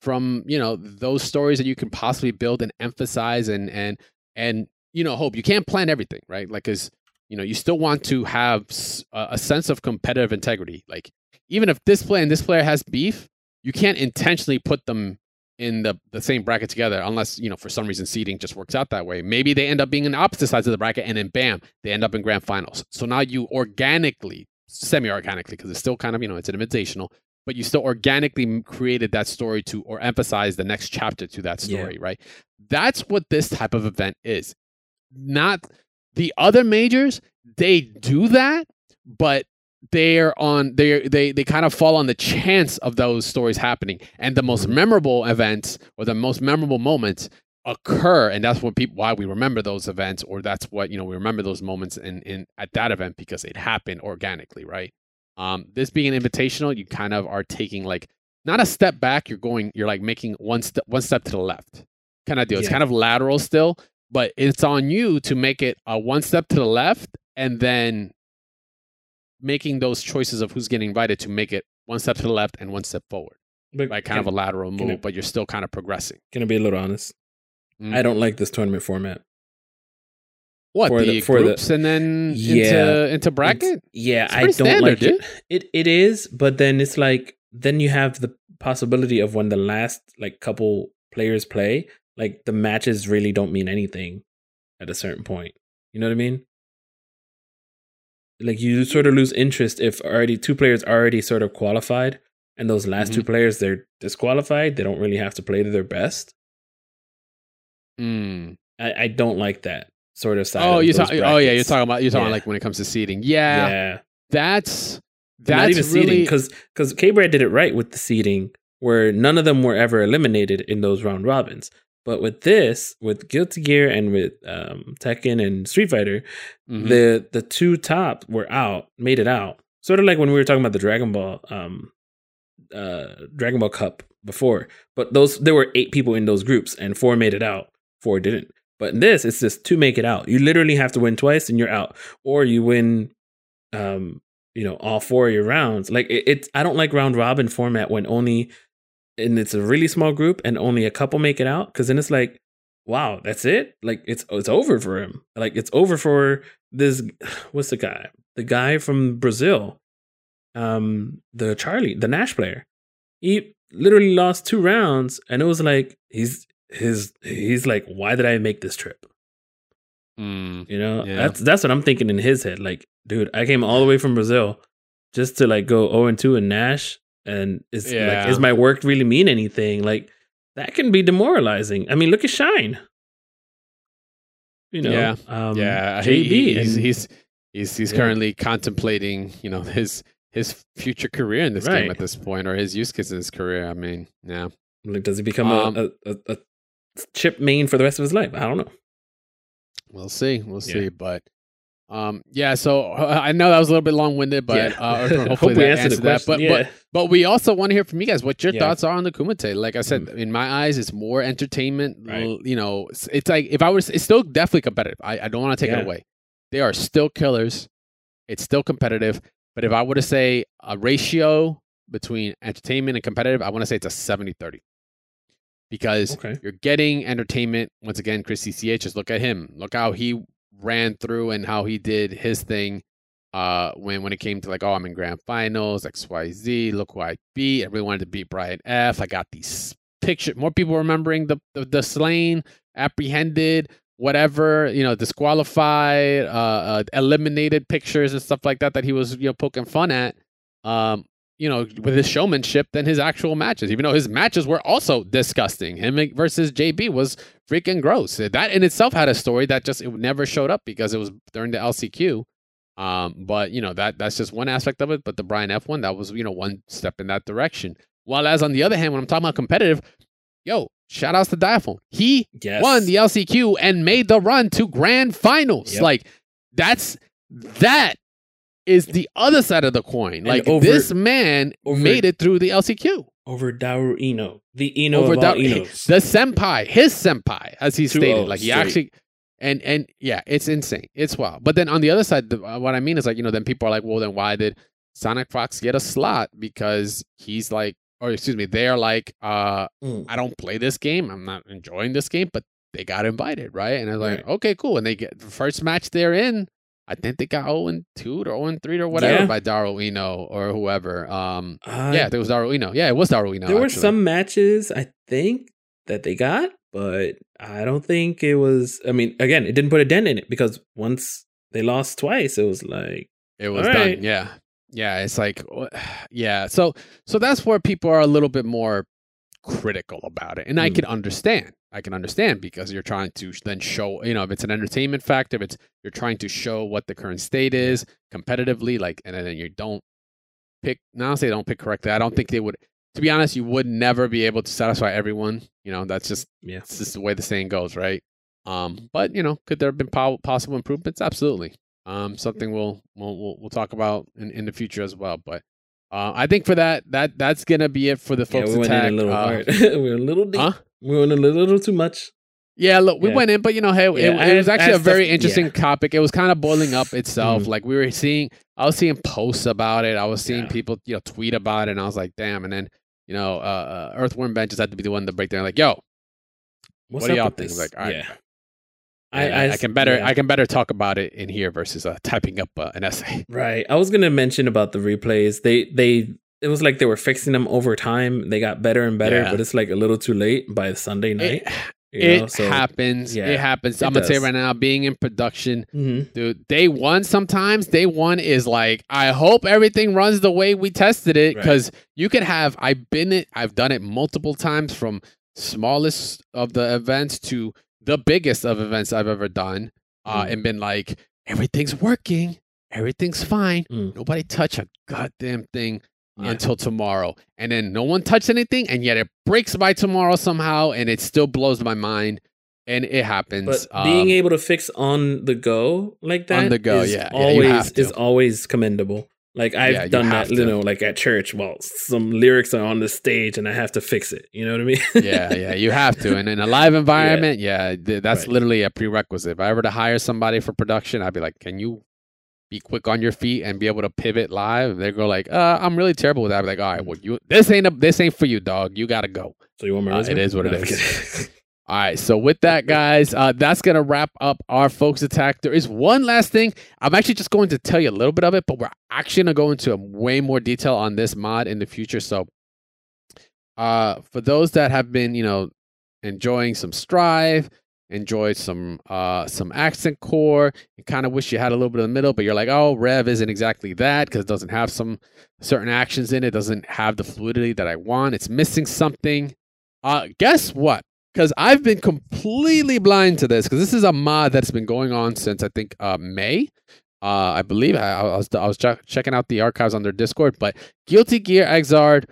from, you know, those stories that you can possibly build and emphasize and and and you know, hope. You can't plan everything, right? Like cuz you know, you still want to have a sense of competitive integrity. Like even if this player and this player has beef, you can't intentionally put them in the, the same bracket together unless you know for some reason seeding just works out that way. Maybe they end up being in opposite sides of the bracket and then bam they end up in grand finals. So now you organically semi-organically because it's still kind of you know it's an invitational but you still organically created that story to or emphasize the next chapter to that Yeah. story right? That's what this type of event is. Not the other majors they do that but they're on they they they kind of fall on the chance of those stories happening. And the most memorable events or the most memorable moments occur and that's what people why we remember those events or that's what you know we remember those moments in in at that event because it happened organically right? Um this being an invitational you kind of are taking like not a step back you're going you're like making one step one step to the left kind of deal. It's kind of lateral still but it's on you to make it a one step to the left and then making those choices of who's getting invited to make it one step to the left and one step forward but like kind of a lateral move I- but you're still kind of progressing Can I be a little honest? Mm. I don't like this tournament format. what for the, the- for the- groups and then Yeah. into into bracket yeah, I don't standard, like dude. it. It it is, but then it's like then you have the possibility of when the last like couple players play, like the matches really don't mean anything at a certain point. You know what I mean? Like you sort of lose interest if already two players already sort of qualified and those last mm-hmm. two players they're disqualified. They don't really have to play to their best. Mm. I, I don't like that sort of side. Oh, you talking? Oh, yeah, you're talking about you're talking yeah. like when it comes to seeding. Yeah, yeah. That's that's not even really... seeding because because K Brad did it right with the seeding where none of them were ever eliminated in those round robins. But with this, with Guilty Gear and with um, Tekken and Street Fighter, mm-hmm. the the two top were out, made it out. Sort of like when we were talking about the Dragon Ball, um, uh, Dragon Ball Cup before. But those there were eight people in those groups, and four made it out, four didn't. But in this, it's just to make it out. You literally have to win twice, and you're out, or you win, um, you know, all four of your rounds. Like it, it's, I don't like round robin format when only and it's a really small group and only a couple make it out because then it's like wow that's it? Like it's it's over for him. Like it's over for this <sighs> what's the guy? The guy from brazil. Um the charlie the nash player. He literally lost two rounds and it was like he's his he's like why did i make this trip? Mm, you know? yeah. that's that's what i'm thinking in his head. Like dude i came all the way from brazil just to like go 0 and 2 in nash and is yeah. like is my work really mean anything like that can be demoralizing i mean look at shine you know yeah um, yeah JB he, he's, he's he's he's yeah. currently contemplating you know his his future career in this right. game at this point or his use case in his career i mean yeah like does he become um, a, a, a, Chipp main for the rest of his life i don't know we'll see we'll yeah. see but um, yeah, so uh, I know that was a little bit long winded, but yeah. uh, <laughs> hopefully Hope that answered that. But, yeah. but but we also want to hear from you guys what your yeah. thoughts are on the Kumite. Like I said, mm. in my eyes, it's more entertainment. Right. You know, it's, it's, like if I was, it's still definitely competitive. I, I don't want to take it away. They are still killers. It's still competitive. But if I were to say a ratio between entertainment and competitive, I want to say it's a 70 30 because okay. you're getting entertainment. Once again, Chris CCH, just look at him. Look how he ran through and how he did his thing uh when when it came to like oh I'm in grand finals XYZ look who I beat I really wanted to beat Brian F I got these pictures more people remembering the the, the slain apprehended whatever you know disqualified uh, uh, eliminated pictures and stuff like that that he was you know poking fun at um you know with his showmanship than his actual matches even though his matches were also disgusting him versus JB was freaking gross. That in itself had a story that just it never showed up because it was during the LCQ. Um, but you know that that's just one aspect of it. But the Brian F one that was you know one step in that direction. While as on the other hand, when I'm talking about competitive, yo, shout outs to Diaphone. He yes. won the LCQ and made the run to grand finals. Yep. Like that's that is the other side of the coin. Like over, this man over, made it through the LCQ over Daru Ino, the Ino over of Inos. the senpai, his senpai, as he stated. Like he actually, and and yeah, it's insane. It's wild. But then on the other side, the, uh, what I mean is like you know, then people are like, well, then why did Sonic Fox get a slot? Because he's like, or excuse me, they're like, uh, mm. I don't play this game. I'm not enjoying this game, but they got invited, right? And I was like, right. okay, cool. And they get the first match they're in. I think they got 0 and 2 or 0 and 3 or whatever yeah. by Daru Ino or whoever. Um, uh, yeah, there was Daru Ino. Yeah, it was Daru Ino. There actually. were some matches I think that they got, but I don't think it was. I mean, again, it didn't put a dent in it because once they lost twice, it was like it was done. Right. Yeah, yeah. It's like yeah. So so that's where people are a little bit more critical about it, and mm. I can understand. I can understand because you're trying to then show, you know, if it's an entertainment factor, if it's you're trying to show what the current state is competitively, like, and then you don't pick. Now, say don't pick correctly. I don't think they would. To be honest, you would never be able to satisfy everyone. You know, that's just yeah, it's just the way the saying goes, right? Um, but you know, could there have been po- possible improvements? Absolutely. Um, something we'll we'll we'll talk about in, in the future as well. But uh, I think for that that that's gonna be it for the Focus. Yeah, we attack. went in a little uh, hard. <laughs> we're a little deep. Huh? We went a little too much. Yeah, look, we yeah. went in, but you know, hey, yeah, it, it was actually a very stuff, interesting yeah. topic. It was kind of boiling up itself. mm Like we were seeing, I was seeing posts about it. I was seeing people, you know, tweet about it, and I was like, damn. And then, you know, uh, uh, Earthworm Benches had to be the one to break down. Like, yo, What's what do y'all think? Like, right. Yeah. I, I, I, can better yeah. I can better talk about it in here versus uh, typing up uh, an essay. <laughs> Right. I was gonna mention about the replays. They they it was like they were fixing them over time. They got better and better, yeah. but it's like a little too late by Sunday night. It, You it know? So- happens. yeah, it happens. it I'm gonna say right now, being in production, Mhm. dude. Day one, sometimes day one is like, I hope everything runs the way we tested it, Right. because you could have. I've been it. I've done it multiple times, from smallest of the events to the biggest of events I've ever done, uh, Mm. and been like, everything's working, everything's fine. Mm. Nobody touch a goddamn thing Yeah. until tomorrow. And then no one touched anything, and yet it breaks by tomorrow somehow, and it still blows my mind. And it happens. But being Um, able to fix on the go like that On the go, is yeah. Yeah, always to. is always commendable. Like I've Yeah, done have that, to. you know, like at church. Well, some lyrics are on the stage, and I have to fix it. You know what I mean? yeah, yeah, you have to. And in a live <laughs> environment, yeah, th- that's Right. literally a prerequisite. If I were to hire somebody for production, I'd be like, "Can you be quick on your feet and be able to pivot live?" They go like, "Uh, I'm really terrible with that." Like, "All right, well, you this ain't a, this ain't for you, dog. You got to go." so you want my Uh, it is what it No, I'm is. <laughs> <laughs> All right. So with that, guys, uh, that's gonna wrap up our Focus Attack. There is one last thing. I'm actually just going to tell you a little bit of it, but we're actually gonna go into way more detail on this mod in the future. So, uh, for those that have been, you know, enjoying some Strive, enjoyed some uh some accent core, you kind of wish you had a little bit of the middle, but you're like, oh, Rev isn't exactly that because it doesn't have some certain actions in it, doesn't have the fluidity that I want. It's missing something. Uh, guess what? Because I've been completely blind to this. Because this is a mod that's been going on since I think uh, May. Uh, I believe I, I was I was ch- checking out the archives on their Discord. But Guilty Gear Xrd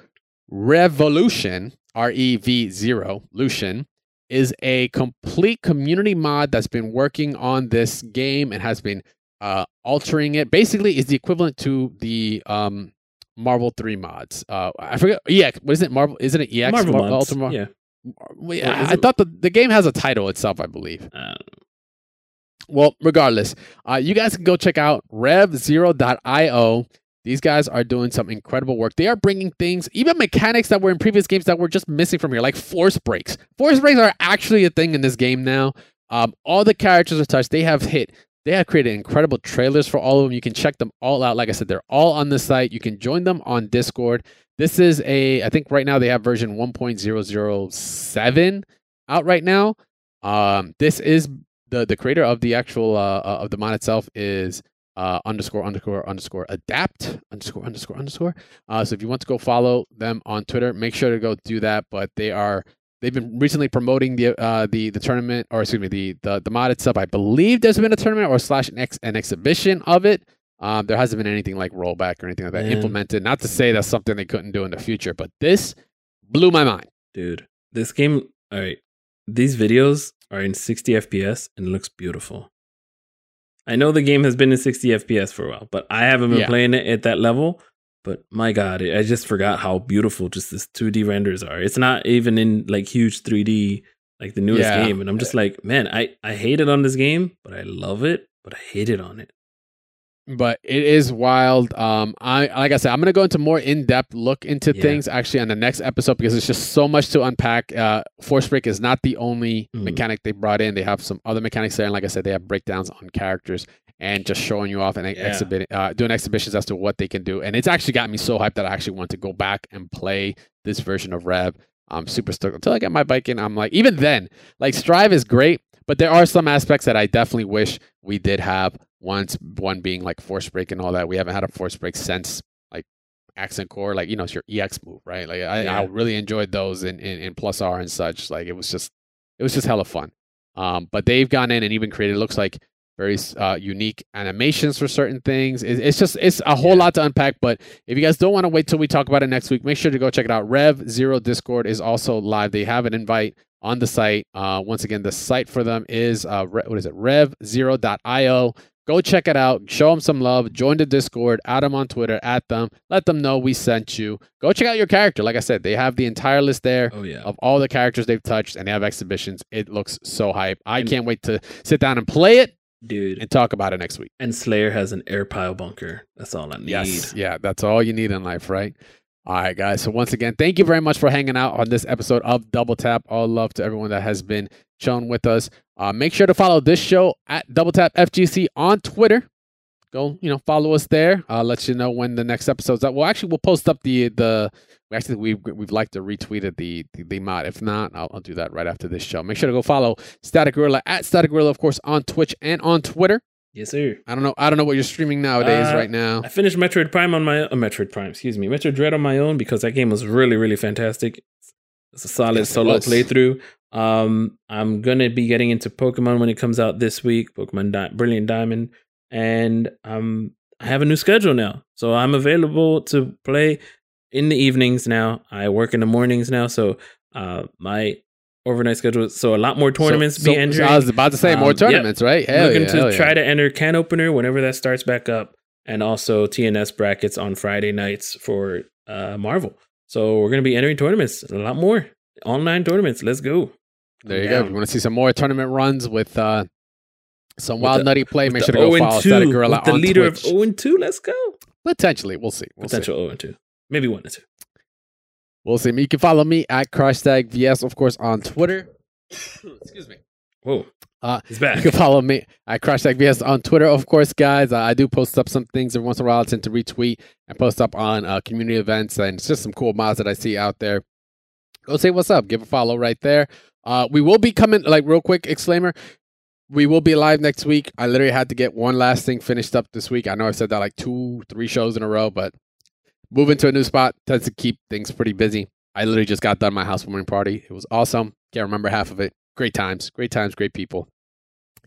Revolution R E V zero Lucian is a complete community mod that's been working on this game and has been uh, altering it. Basically, is the equivalent to the um, Marvel Three mods. Uh, I forget. Yeah, what is it? Marvel? Isn't it EX? Marvel Mar- mods. Ultimate- Yeah. yeah, I, I thought the, the game has a title itself, I believe. Uh, Well, regardless, uh, you guys can go check out rev0.io. These guys are doing some incredible work. They are bringing things, even mechanics that were in previous games that were just missing from here, like force breaks. Force breaks are actually a thing in this game now. Um, all the characters are touched. They have hit. They have created incredible trailers for all of them. You can check them all out. Like I said, they're all on the site. You can join them on Discord. This is a, I think right now they have version 1.007 out right now. Um, this is the the creator of the actual uh, uh, of the mod itself is uh, underscore underscore underscore adapt underscore underscore underscore. Uh, so if you want to go follow them on Twitter, make sure to go do that. But they are they've been recently promoting the uh, the the tournament or excuse me the the, the mod itself. I believe there's been a tournament or slash an, ex, an exhibition of it. Um, there hasn't been anything like rollback or anything like that Man. implemented. Not to say that's something they couldn't do in the future, but this blew my mind. dude, this game. All right, these videos are in 60 FPS and it looks beautiful. I know the game has been in 60 FPS for a while, but I haven't been Yeah. playing it at that level. But my God, I just forgot how beautiful just this 2D renders are. It's not even in like huge 3D like the newest Yeah. game, and I'm just like, man, I I hate it on this game, but I love it, but I hate it on it. But it is wild. Um, I like I said, I'm gonna go into more in depth look into Yeah. things actually on the next episode because it's just so much to unpack. Uh, Force Break is not the only Mhm. mechanic they brought in. They have some other mechanics there, and like I said, they have breakdowns on characters and just showing you off and Yeah. exhibiting, uh, doing exhibitions as to what they can do. And it's actually got me so hyped that I actually want to go back and play this version of Rev. I'm super stoked until I get my bike in. I'm like, even then, like Strive is great, but there are some aspects that I definitely wish we did have. Once one being like force break and all that. We haven't had a force break since like accent core, like you know, it's your EX move, right? Like I, I really enjoyed those in, in, in plus R and such. Like it was just it was just hella fun. Um, but they've gone in and even created it looks like very uh, unique animations for certain things. It, it's just it's a whole Yeah. lot to unpack. But if you guys don't want to wait till we talk about it next week, make sure to go check it out. Rev Zero Discord is also live. They have an invite on the site. Uh, once again, the site for them is uh, re- what is it? Rev0.io. Go check it out. Show them some love. Join the Discord. Add them on Twitter. At them. Let them know we sent you. Go check out your character. Like I said, they have the entire list there Oh yeah. of all the characters they've touched, and they have exhibitions. It looks so hype. I And- can't wait to sit down and play it Dude. and talk about it next week. And Slayer has an air pile bunker. That's all I need. Yes. Yeah, that's all you need in life, right? All right, guys. So once again, thank you very much for hanging out on this episode of Double Tap. All love to everyone that has been shown with us. Uh, make sure to follow this show at Double Tap FGC on Twitter. go you know follow us there. Uh, let you know when the next episode's up. Well, actually, we'll post up the the. We actually we we'd like to retweet it the, the the mod. If not, I'll, I'll do that right after this show. Make sure to go follow Static Gorilla at Static Gorilla, of course, on Twitch and on Twitter. Yes, sir. I don't know. I don't know what you're streaming nowadays Uh, right now. I finished Metroid Prime on my uh, Metroid Prime, excuse me, Metroid Dread on my own because that game was really, really fantastic. It's a solid Yes, solo playthrough. Um, I'm gonna be getting into Pokemon when it comes out this week, Pokemon Di- Brilliant Diamond, and um, I have a new schedule now, so I'm available to play in the evenings now. I work in the mornings now, so uh, my overnight schedule. So a lot more tournaments So- be so- entering. I was about to say more Um, yeah. tournaments, right? Hell looking yeah, to hell yeah. try to enter can opener whenever that starts back up, and also TNS brackets on Friday nights for uh, Marvel. So we're gonna be entering tournaments a lot more online tournaments. Let's go. There you go. You want to see some more tournament runs with uh, some With wild the- nutty play, make sure to go follow Static 2, Gorilla the on leader Twitch. of 0 and 2. Let's go. Potentially, we'll see. We'll see. Potential 0 and 2. Maybe 1 and 2. We'll see. You can follow me at Crashtag VS, of course, on Twitter. <coughs> Excuse me. Whoa. Uh, He's You can follow me at Crashtag VS on Twitter, of course, guys. Uh, I do post up some things every once in a while. I tend to retweet and post up on uh, community events, and it's just some cool mods that I see out there. Go say what's up. Give a follow right there. Uh, we will be coming, like, real quick exclaimer. We will be live next week. I literally had to get one last thing finished up this week. I know I've said that like two, three shows in a row, but moving to a new spot tends to keep things pretty busy. I literally just got done my housewarming party. It was awesome. Can't remember half of it. Great times, great times, great people.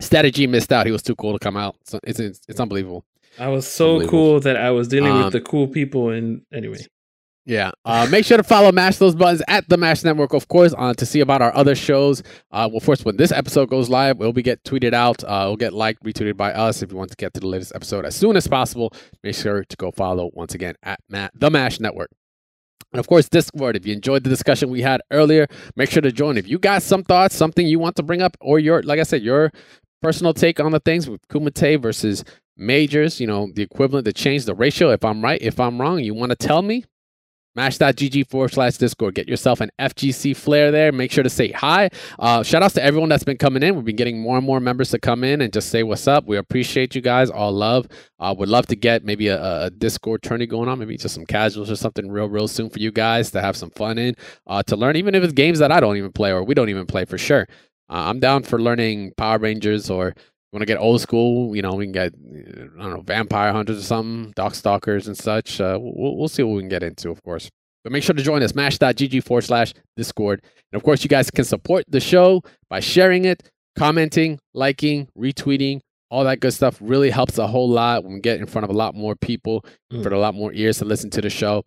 Static G missed out. He was too cool to come out. So it's it's, it's unbelievable. I was so cool that I was dealing Um, with the cool people. And anyway, Yeah. Uh, make sure to follow Mash Those Buttons at the Mash Network, of course, uh, to see about our other shows. Uh, well, first, when this episode goes live, it will be get tweeted out. Uh, it will get liked, retweeted by us. If you want to get to the latest episode as soon as possible, make sure to go follow once again at Ma- the Mash Network. And of course, Discord. If you enjoyed the discussion we had earlier, make sure to join. If you got some thoughts, something you want to bring up, or your, like I said, your personal take on the things with Kumite versus majors, you know, the equivalent to change the ratio. If I'm right, if I'm wrong, you want to tell me, Mash.gg forward slash Discord. Get yourself an FGC flair there. Make sure to say hi. Uh, shout outs to everyone that's been coming in. We've been getting more and more members to come in and just say what's up. We appreciate you guys. All love. Uh, would love to get maybe a, a Discord tourney going on, maybe just some casuals or something real, real soon for you guys to have some fun in, uh, to learn, even if it's games that I don't even play or we don't even play for sure. Uh, I'm down for learning Power Rangers or want to get old school, you know, we can get I don't know Vampire Hunters or something, Darkstalkers and such. Uh, we'll we'll see what we can get into, of course. But make sure to join us, mash.gg forward slash Discord. And of course, you guys can support the show by sharing it, commenting, liking, retweeting. All that good stuff really helps a whole lot when we get in front of a lot more people, Mm. for a lot more ears to listen to the show.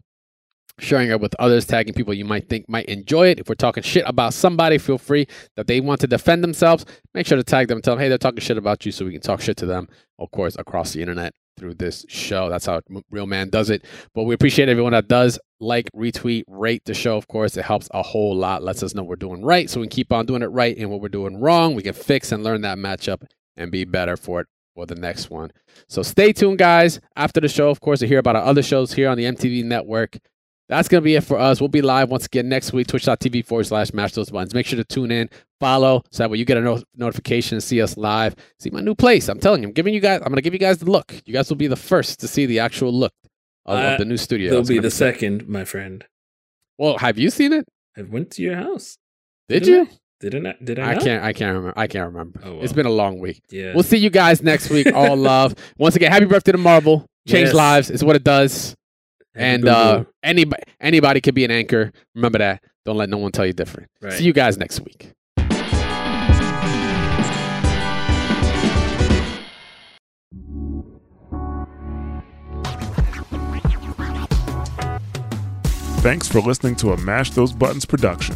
Sharing it with others, tagging people you might think might enjoy it. If we're talking shit about somebody, feel free that they want to defend themselves. Make sure to tag them, tell them, hey, they're talking shit about you, so we can talk shit to them, of course, across the internet through this show. That's how Real Man does it. But we appreciate everyone that does like, retweet, rate the show. Of course, it helps a whole lot. Lets us know we're doing right, so we can keep on doing it right. And what we're doing wrong, we can fix and learn that matchup and be better for it for the next one. So stay tuned, guys. After the show, of course, to hear about our other shows here on the MTV network. That's going to be it for us. We'll be live once again next week, twitch.tv forward slash mash those buttons. Make sure to tune in, follow, so that way you get a no- notification and see us live. See my new place. I'm telling you, I'm giving you guys, I'm going to give you guys the look. You guys will be the first to see the actual look of, of Uh, the new studio. they'll be the sick. second, my friend. Well, have you seen it? I went to your house. Did Didn't you? Didn't I? Did I? I not? can't. I can't remember. I can't remember. Oh, It's well. been a long week. Yeah. We'll see you guys next week. All <laughs> love. Once again, happy birthday to Marvel. Change Yes. lives is what it does. Happy and uh, anybody anybody could be an anchor. Remember that. Don't let no one tell you different. Right. See you guys next week. Thanks for listening to a Mash Those Buttons production.